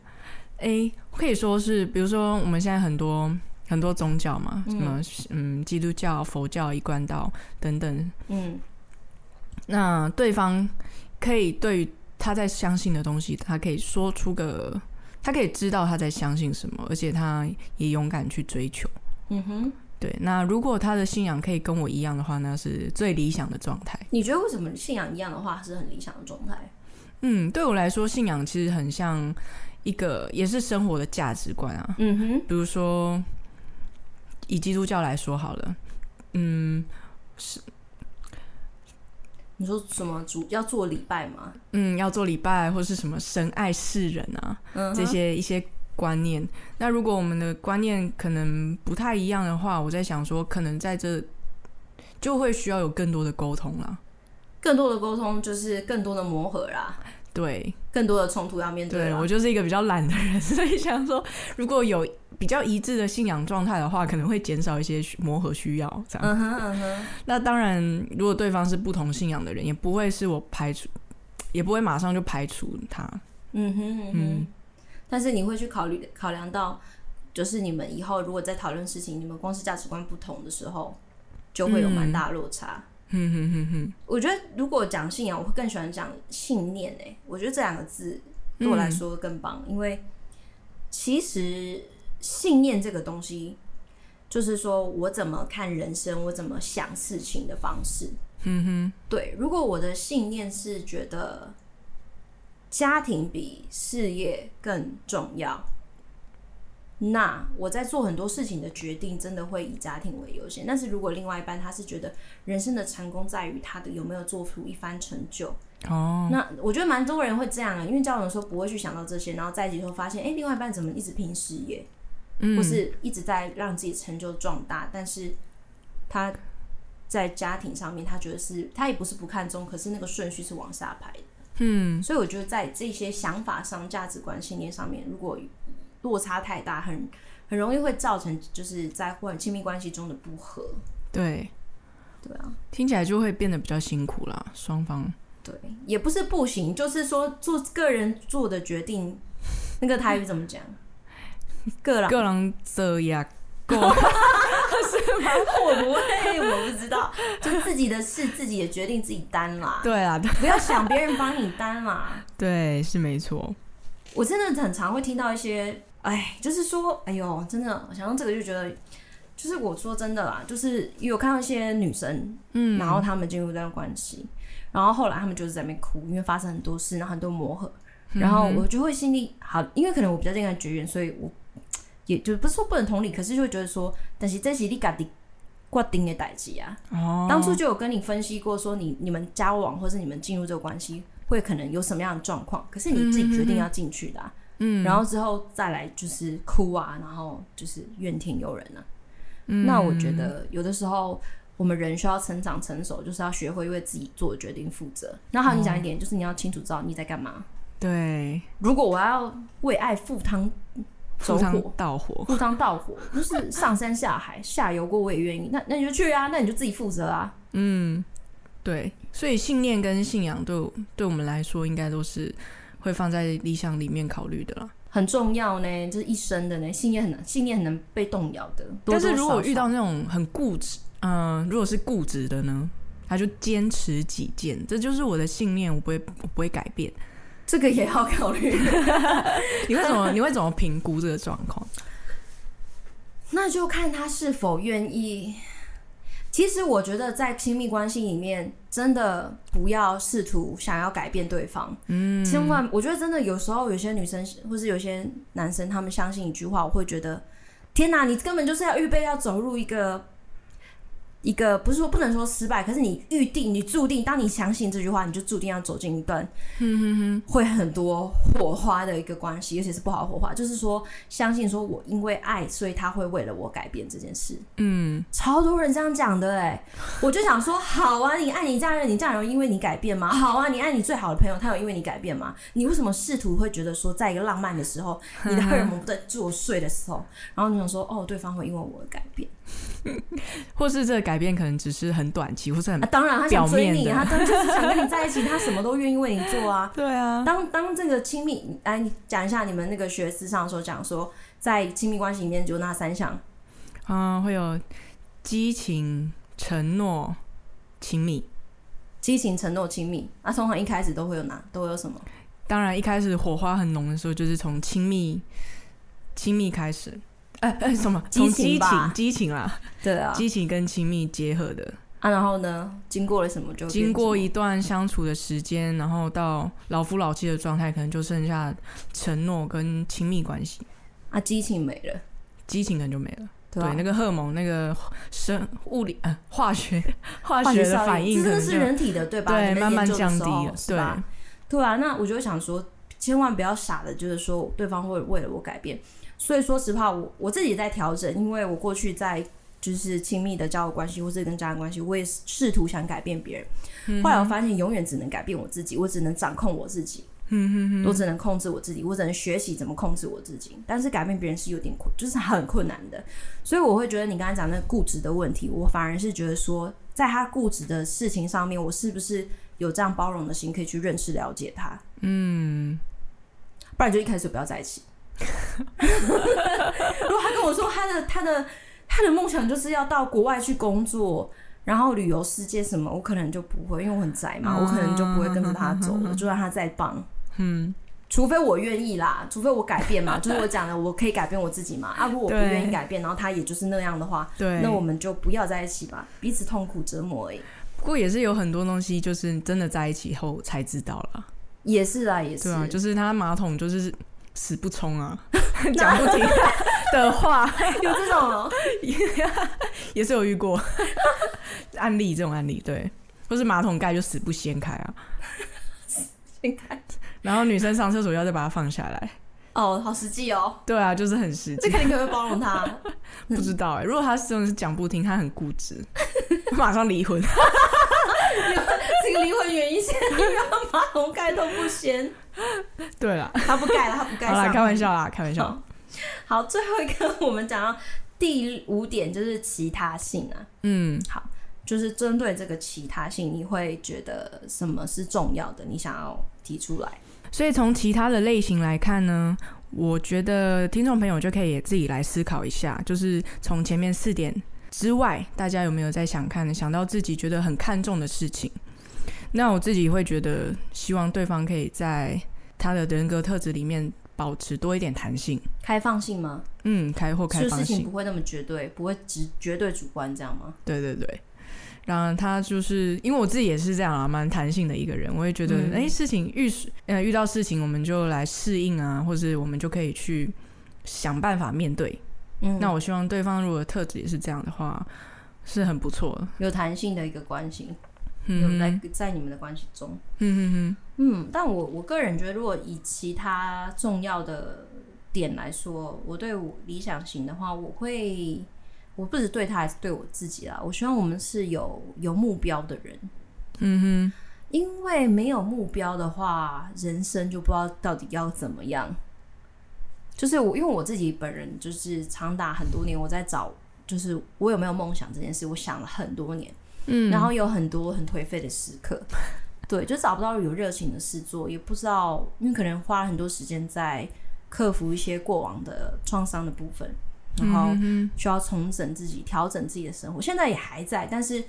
哎、欸，可以说是，比如说我们现在很多很多宗教嘛，什么嗯，基督教、佛教、一贯道等等，嗯，那对方可以对于他在相信的东西，他可以说出个，他可以知道他在相信什么，而且他也勇敢去追求。嗯哼，对。那如果他的信仰可以跟我一样的话，那是最理想的状态。你觉得为什么信仰一样的话是很理想的状态？嗯，对我来说，信仰其实很像一个，也是生活的价值观啊。嗯哼，比如说以基督教来说好了，嗯，是你说什么主要做礼拜吗？嗯，要做礼拜，或是什么神爱世人啊，嗯、这些一些。观念，那如果我们的观念可能不太一样的话，我在想说，可能在这就会需要有更多的沟通啦。更多的沟通就是更多的磨合啦。对，更多的冲突要面对。对，我就是一个比较懒的人，<laughs> 所以想说，如果有比较一致的信仰状态的话，可能会减少一些磨合需要。这样。嗯哼嗯哼。那当然，如果对方是不同信仰的人，也不会是我排除，也不会马上就排除他。嗯哼嗯哼。嗯但是你会去考虑考量到，就是你们以后如果在讨论事情，你们光是价值观不同的时候，就会有蛮大落差。嗯哼哼哼。我觉得如果讲信仰，我会更喜欢讲信念。哎，我觉得这两个字对我来说更棒，嗯、因为其实信念这个东西，就是说我怎么看人生，我怎么想事情的方式。嗯哼。对，如果我的信念是觉得。家庭比事业更重要。那我在做很多事情的决定，真的会以家庭为优先。但是如果另外一半他是觉得人生的成功在于他的有没有做出一番成就，哦，那我觉得蛮多人会这样啊，因为交往的时候不会去想到这些，然后在一起之后发现，哎、欸，另外一半怎么一直拼事业，嗯，或是一直在让自己成就壮大，但是他在家庭上面，他觉得是他也不是不看重，可是那个顺序是往下排的。嗯，所以我觉得在这些想法上、价值观、信念上面，如果落差太大，很很容易会造成就是在或亲密关系中的不和。对，对啊，听起来就会变得比较辛苦啦，双方。对，也不是不行，就是说做个人做的决定，那个台语怎么讲？个人个人这样。过 <laughs> 是吗？会不会？我不知道，就自己的事自己也决定自己担啦。对啊，不要想别人帮你担啦。<laughs> 对，是没错。我真的很常会听到一些，哎，就是说，哎呦，真的，我想到这个就觉得，就是我说真的啦，就是有看到一些女生，嗯，然后他们进入这段关系，然后后来他们就是在那边哭，因为发生很多事，然后很多磨合，然后我就会心里好，因为可能我比较健康绝缘，所以我。也就不是说不能同理，可是就会觉得说，但是这是你家的决定的代志啊。哦，当初就有跟你分析过，说你你们交往或是你们进入这个关系，会可能有什么样的状况，可是你自己决定要进去的，啊。嗯，然后之后再来就是哭啊，然后就是怨天尤人啊。嗯，那我觉得有的时候我们人需要成长成熟，就是要学会为自己做的决定负责。那好，你讲一点，就是你要清楚知道你在干嘛。对，如果我要为爱赴汤。走火赴汤蹈火，就是上山下海，下游过我也愿意。那那你就去啊，那你就自己负责啊。嗯，对，所以信念跟信仰对对我们来说，应该都是会放在理想里面考虑的啦。很重要呢，就是一生的呢，信念很难，信念很难被动摇的。多多少少。但是如果遇到那种很固执，嗯、呃，如果是固执的呢，他就坚持己见，这就是我的信念，我不会，我不会改变。这个也要考虑。<laughs> 你会怎么？<laughs> 你会怎么评估这个状况？那就看他是否愿意。其实我觉得，在亲密关系里面，真的不要试图想要改变对方。嗯，千万，我觉得真的有时候有些女生或是有些男生，他们相信一句话，我会觉得，天哪，你根本就是要预备要走入一个。一个不是说不能说失败，可是你预定，你注定，当你相信这句话，你就注定要走进一段，会很多火花的一个关系，尤其是不好的火花。就是说，相信说我因为爱，所以他会为了我改变这件事。嗯，超多人这样讲的哎，我就想说，好啊，你爱你家人，你家人有因为你改变吗？好啊，你爱你最好的朋友，他有因为你改变吗？你为什么试图会觉得说，在一个浪漫的时候，你的荷尔蒙在作祟的时候，然后你想说，哦，对方会因为我的改变？<laughs> 或是这个改变可能只是很短期，或是很表面的。当然，他想追你，他当然就是想跟你 <laughs> 在一起，他什么都愿意为你做啊。<laughs> 对啊。当当这个亲密，来讲一下你们那个学思上说讲说，在亲密关系里面就那三项，嗯，会有激情、承诺、亲密。激情、承诺、亲密。那通常一开始都会有哪？都会有什么？当然，一开始火花很浓的时候，就是从亲密、亲密开始。哎、欸、哎、欸，什么？从激情，激情啦，对啊，激情跟亲密结合的啊。然后呢，经过了什么就？经过一段相处的时间，然后到老夫老妻的状态，可能就剩下承诺跟亲密关系。啊，激情没了，激情可能就没了。对，啊、对，那个荷尔蒙，那个生物理呃化学 <laughs> 化学的反应，真的是人体的，对吧？对，慢慢降低了，对对啊。那我就想说，千万不要傻的，就是说对方会为了我改变。所以说实话，我我自己也在调整，因为我过去在就是亲密的交友关系或者跟家人关系，我也试图想改变别人，嗯。后来我发现，永远只能改变我自己，我只能掌控我自己，嗯，我只能控制我自己，我只能学习怎么控制我自己。但是改变别人是有点困，就是很困难的。所以我会觉得你刚才讲那个固执的问题，我反而是觉得说，在他固执的事情上面，我是不是有这样包容的心，可以去认识了解他？嗯，不然就一开始不要在一起。<laughs> 如果他跟我说他的他的他的梦想就是要到国外去工作，然后旅游世界什么，我可能就不会，因为我很宅嘛，我可能就不会跟着他走了，就让他再棒。嗯，除非我愿意啦，除非我改变嘛，就是我讲的，我可以改变我自己嘛。啊，如果我不愿意改变，然后他也就是那样的话，对，那我们就不要在一起吧，彼此痛苦折磨而已。不过也是有很多东西，就是真的在一起后才知道了。也是啊，也是。对啊，就是他马桶就是。死不冲啊，讲不听 <laughs> 的话，有这种、喔，<laughs> 也是有遇过。案例，这种案例对，或是马桶盖就死不掀开啊，掀开，然后女生上厕所要再把它放下来，哦，好实际哦，对啊，就是很实际，这肯定可以包容他，<laughs> 不知道哎、欸，如果他真的是讲不听，他很固执，马上离婚。<laughs> 这个离婚原因是因为马桶盖都不掀。对了，他不盖了，他不盖。好啦，开玩笑啦，开玩笑。好，最后一个我们讲到第五点就是其他性啊。嗯，好，就是针对这个其他性，你会觉得什么是重要的？你想要提出来。所以从其他的类型来看呢，我觉得听众朋友就可以也自己来思考一下，就是从前面四点之外，大家有没有在想看，想到自己觉得很看重的事情？那我自己会觉得，希望对方可以在他的人格特质里面保持多一点弹性、开放性吗？嗯，开或开放性，事情不会那么绝对，不会只绝对主观这样吗？对对对，然后他就是因为我自己也是这样啊，蛮弹性的一个人，我也觉得，哎、嗯，事情遇呃遇到事情，我们就来适应啊，或者我们就可以去想办法面对。嗯，那我希望对方如果特质也是这样的话，是很不错的，有弹性的一个关系。有在在你们的关系中，嗯嗯，但我我个人觉得，如果以其他重要的点来说，我对我理想型的话，我会，我不止对他，还是对我自己啦。我希望我们是有有目标的人，嗯哼，因为没有目标的话，人生就不知道到底要怎么样。就是我，因为我自己本人就是长达很多年，我在找，就是我有没有梦想这件事，我想了很多年。嗯，然后有很多很颓废的时刻，对，就找不到有热情的事做，也不知道，因为可能花了很多时间在克服一些过往的创伤的部分，然后需要重整自己、调整自己的生活。现在也还在，但是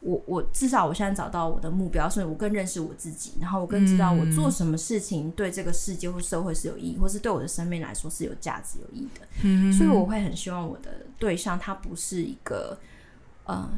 我我至少我现在找到我的目标，所以我更认识我自己，然后我更知道我做什么事情对这个世界或社会是有意义，或是对我的生命来说是有价值、有意义的。所以我会很希望我的对象他不是一个呃。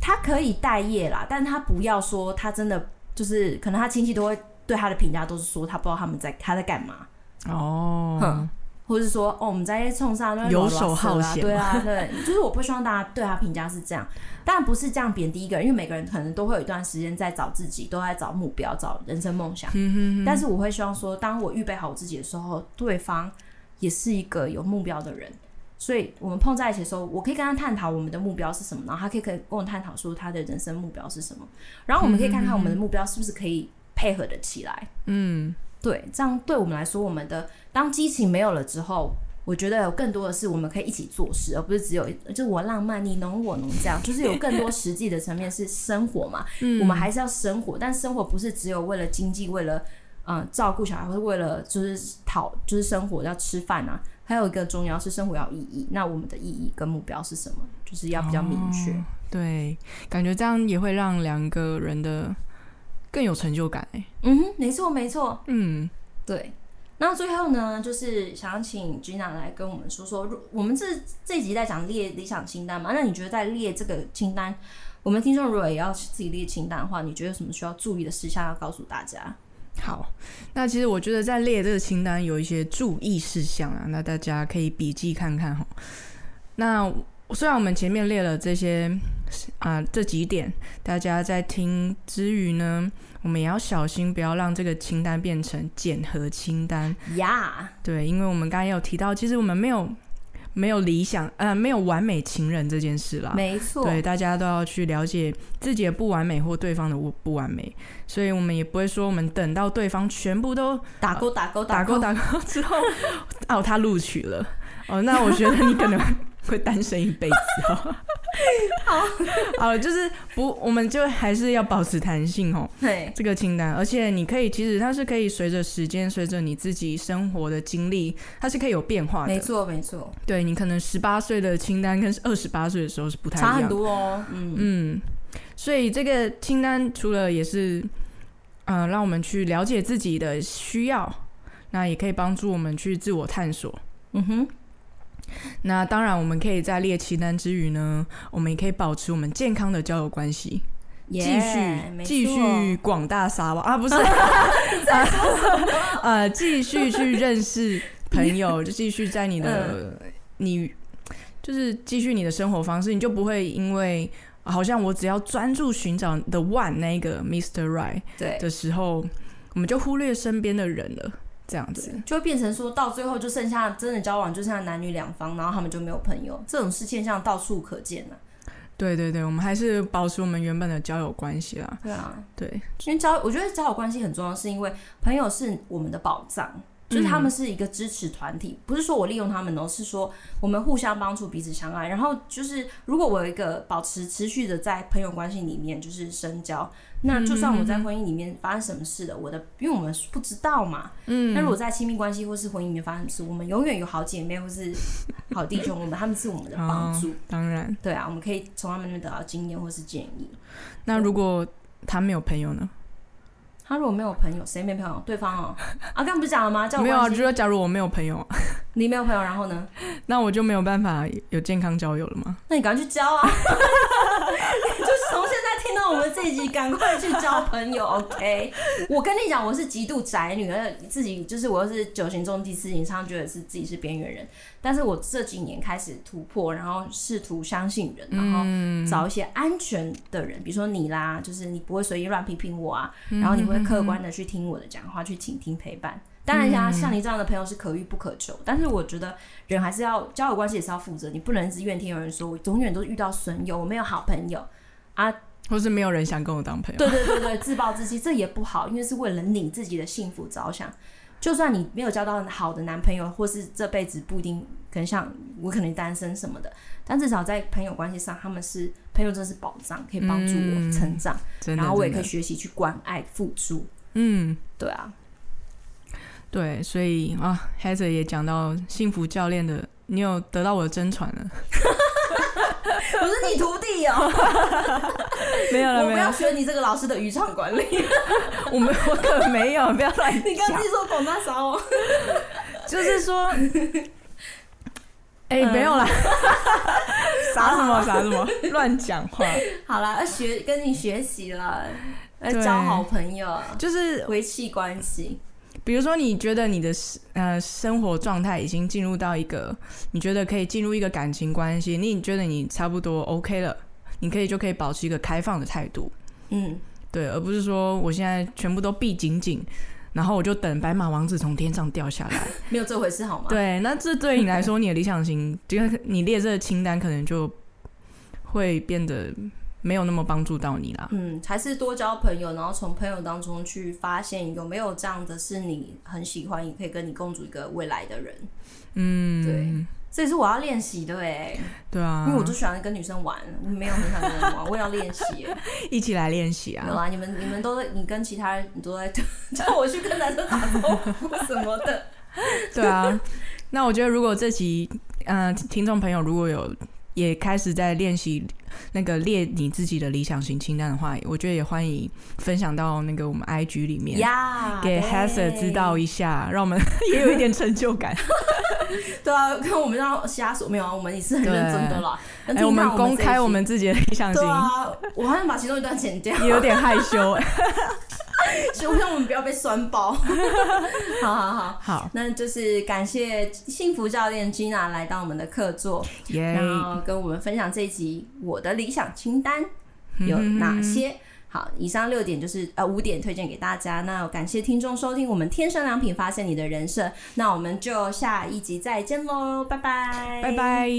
他可以待业啦，但他不要说他真的就是，可能他亲戚都会对他的评价都是说他不知道他们在他在干嘛哦，哼，或者是说哦我们在冲上游手好闲，对啊对，<laughs> 就是我不希望大家对他评价是这样，当然不是这样贬低一个人，因为每个人可能都会有一段时间在找自己，都在找目标，找人生梦想，嗯哼哼，但是我会希望说，当我预备好我自己的时候，对方也是一个有目标的人。所以我们碰在一起的时候，我可以跟他探讨我们的目标是什么，然后他可以可以跟我探讨说他的人生目标是什么，然后我们可以看看我们的目标是不是可以配合的起来。嗯，对，这样对我们来说，我们的当激情没有了之后，我觉得有更多的是我们可以一起做事，而不是只有就我浪漫你侬我侬这样，就是有更多实际的层面是生活嘛。<laughs> 嗯，我们还是要生活，但生活不是只有为了经济，为了嗯照顾小孩，或者为了就是讨就是生活要吃饭啊。还有一个重要是生活要意义，那我们的意义跟目标是什么？就是要比较明确。哦，对，感觉这样也会让两个人的更有成就感。哎，嗯哼，没错，没错。嗯，对。那最后呢，就是想请 Gina 来跟我们说说，我们这这一集在讲列理想清单嘛？那你觉得在列这个清单，我们听众如果也要自己列清单的话，你觉得有什么需要注意的事项要告诉大家？好，那其实我觉得在列这个清单有一些注意事项啊，那大家可以笔记看看哈。那虽然我们前面列了这些啊、呃、这几点，大家在听之余呢，我们也要小心，不要让这个清单变成检核清单呀。对，因为我们刚才有提到，其实我们没有。没有理想，呃，没有完美情人这件事啦。没错，对，大家都要去了解自己的不完美或对方的不不完美，所以我们也不会说我们等到对方全部都打勾打勾打勾打勾之后，<laughs> 哦，他录取了，哦，那我觉得你可能。会单身一辈子哦。<laughs> 好，<laughs> 好，就是不，我们就还是要保持弹性哦。对，这个清单，而且你可以，其实它是可以随着时间，随着你自己生活的经历，它是可以有变化的。没错，没错。对，你可能十八岁的清单跟二十八岁的时候是不太一样，差很多哦。嗯嗯，所以这个清单除了也是，呃，让我们去了解自己的需要，那也可以帮助我们去自我探索。嗯哼。那当然，我们可以在列清单之余呢，我们也可以保持我们健康的交友关系，继续继续广大撒网啊，不是，<laughs> 呃，继续去认识朋友，就继续在你的你就是继续你的生活方式，你就不会因为好像我只要专注寻找 the one 那个 Mr. Right 对的时候，我们就忽略身边的人了。这样子就会变成说到最后就剩下真的交往，就剩下男女两方，然后他们就没有朋友，这种事现象到处可见。对对对，我们还是保持我们原本的交友关系啦。对啊，对，因为交我觉得交友关系很重要，是因为朋友是我们的宝藏。就是他们是一个支持团体，不是说我利用他们哦，是说我们互相帮助，彼此相爱。然后就是，如果我有一个保持持续的在朋友关系里面就是深交，那就算我在婚姻里面发生什么事了，我的因为我们不知道嘛。嗯。那如果在亲密关系或是婚姻里面发生什么事，我们永远有好姐妹或是 <laughs> 好弟兄，我们他们是我们的帮助。当然。对啊，我们可以从他们那边得到经验或是建议。那如果他没有朋友呢？他如果没有朋友，谁没朋友？对方哦。啊，刚刚不是讲了吗？没有啊，就是说假如我没有朋友，<laughs> 你没有朋友，然后呢？那我就没有办法有健康交友了吗？那你赶快去交啊！就 <laughs> 是我们这一集，赶快去交朋友，<laughs> OK？我跟你讲，我是极度宅女，而自己就是我又是九型中第，四型，常常觉得是自己是边缘人。但是我这几年开始突破，然后试图相信人，然后找一些安全的人，嗯、比如说你啦，就是你不会随意乱批评我啊，然后你会客观的去听我的讲话，去倾听陪伴。当然像像你这样的朋友是可遇不可求，但是我觉得人还是要交友关系也是要负责，你不能只怨天尤人，说我永远都遇到损友，我没有好朋友啊，或是没有人想跟我当朋友。对 <laughs> 对对对，自暴自弃这也不好，因为是为了你自己的幸福着想。就算你没有交到好的男朋友，或是这辈子不一定可能像我可能单身什么的，但至少在朋友关系上，他们是朋友真是宝藏，可以帮助我成长，嗯、然后我也可以学习去关爱、付出。嗯，对啊，对，所以啊，Heather 也讲到幸福教练的，你有得到我的真传了。<laughs> <laughs> 我是你徒弟哦，<laughs> 没有了，我不要学你这个老师的渔场管理。<laughs> 我们我可没有，不要乱。你刚自己说广大啥哦，就是说，哎、欸，没有啦，啥什么啥什么，乱讲话。好了，要学跟你学习了，要交好朋友，就是维系关系。比如说，你觉得你的呃生活状态已经进入到一个，你觉得可以进入一个感情关系，你觉得你差不多 OK 了，你可以就可以保持一个开放的态度，嗯，对，而不是说我现在全部都闭紧紧，然后我就等白马王子从天上掉下来，<laughs> 没有这回事好吗？对，那这对你来说，你的理想型，就你列这个清单，可能就会变得。没有那么帮助到你啦。嗯，还是多交朋友，然后从朋友当中去发现有没有这样的是你很喜欢，也可以跟你共组一个未来的人。嗯，对，这也是我要练习的哎。对啊，因为我就喜欢跟女生玩，我没有很想跟人玩，我也要练习。<laughs> 一起来练习啊！有啊，你们你们都在，你跟其他人你都在 <laughs> 叫我去跟男生打招呼什么的。对啊，那我觉得如果这集嗯、呃，听众朋友如果有。也开始在练习 <laughs> 那个列你自己的理想型清单的话，我觉得也欢迎分享到那个我们 IG 里面，yeah, 给 Heather 知道一下，让我们 <laughs> 也有一点成就感。<laughs> 对啊，跟我们让瞎说没有啊，我们也是很认真的啦。哎，我们公开我们自己的理想型，对啊，我好像把其中一段剪掉，也有点害羞。希望我们不要被酸爆。好好好，好，那就是感谢幸福教练 Gina 来到我们的客座.然后跟我们分享这一集我我的理想清单有哪些？好以上六点就是呃五点推荐给大家那感谢听众收听我们天生良品发现你的人设那我们就下一集再见喽拜拜。拜拜。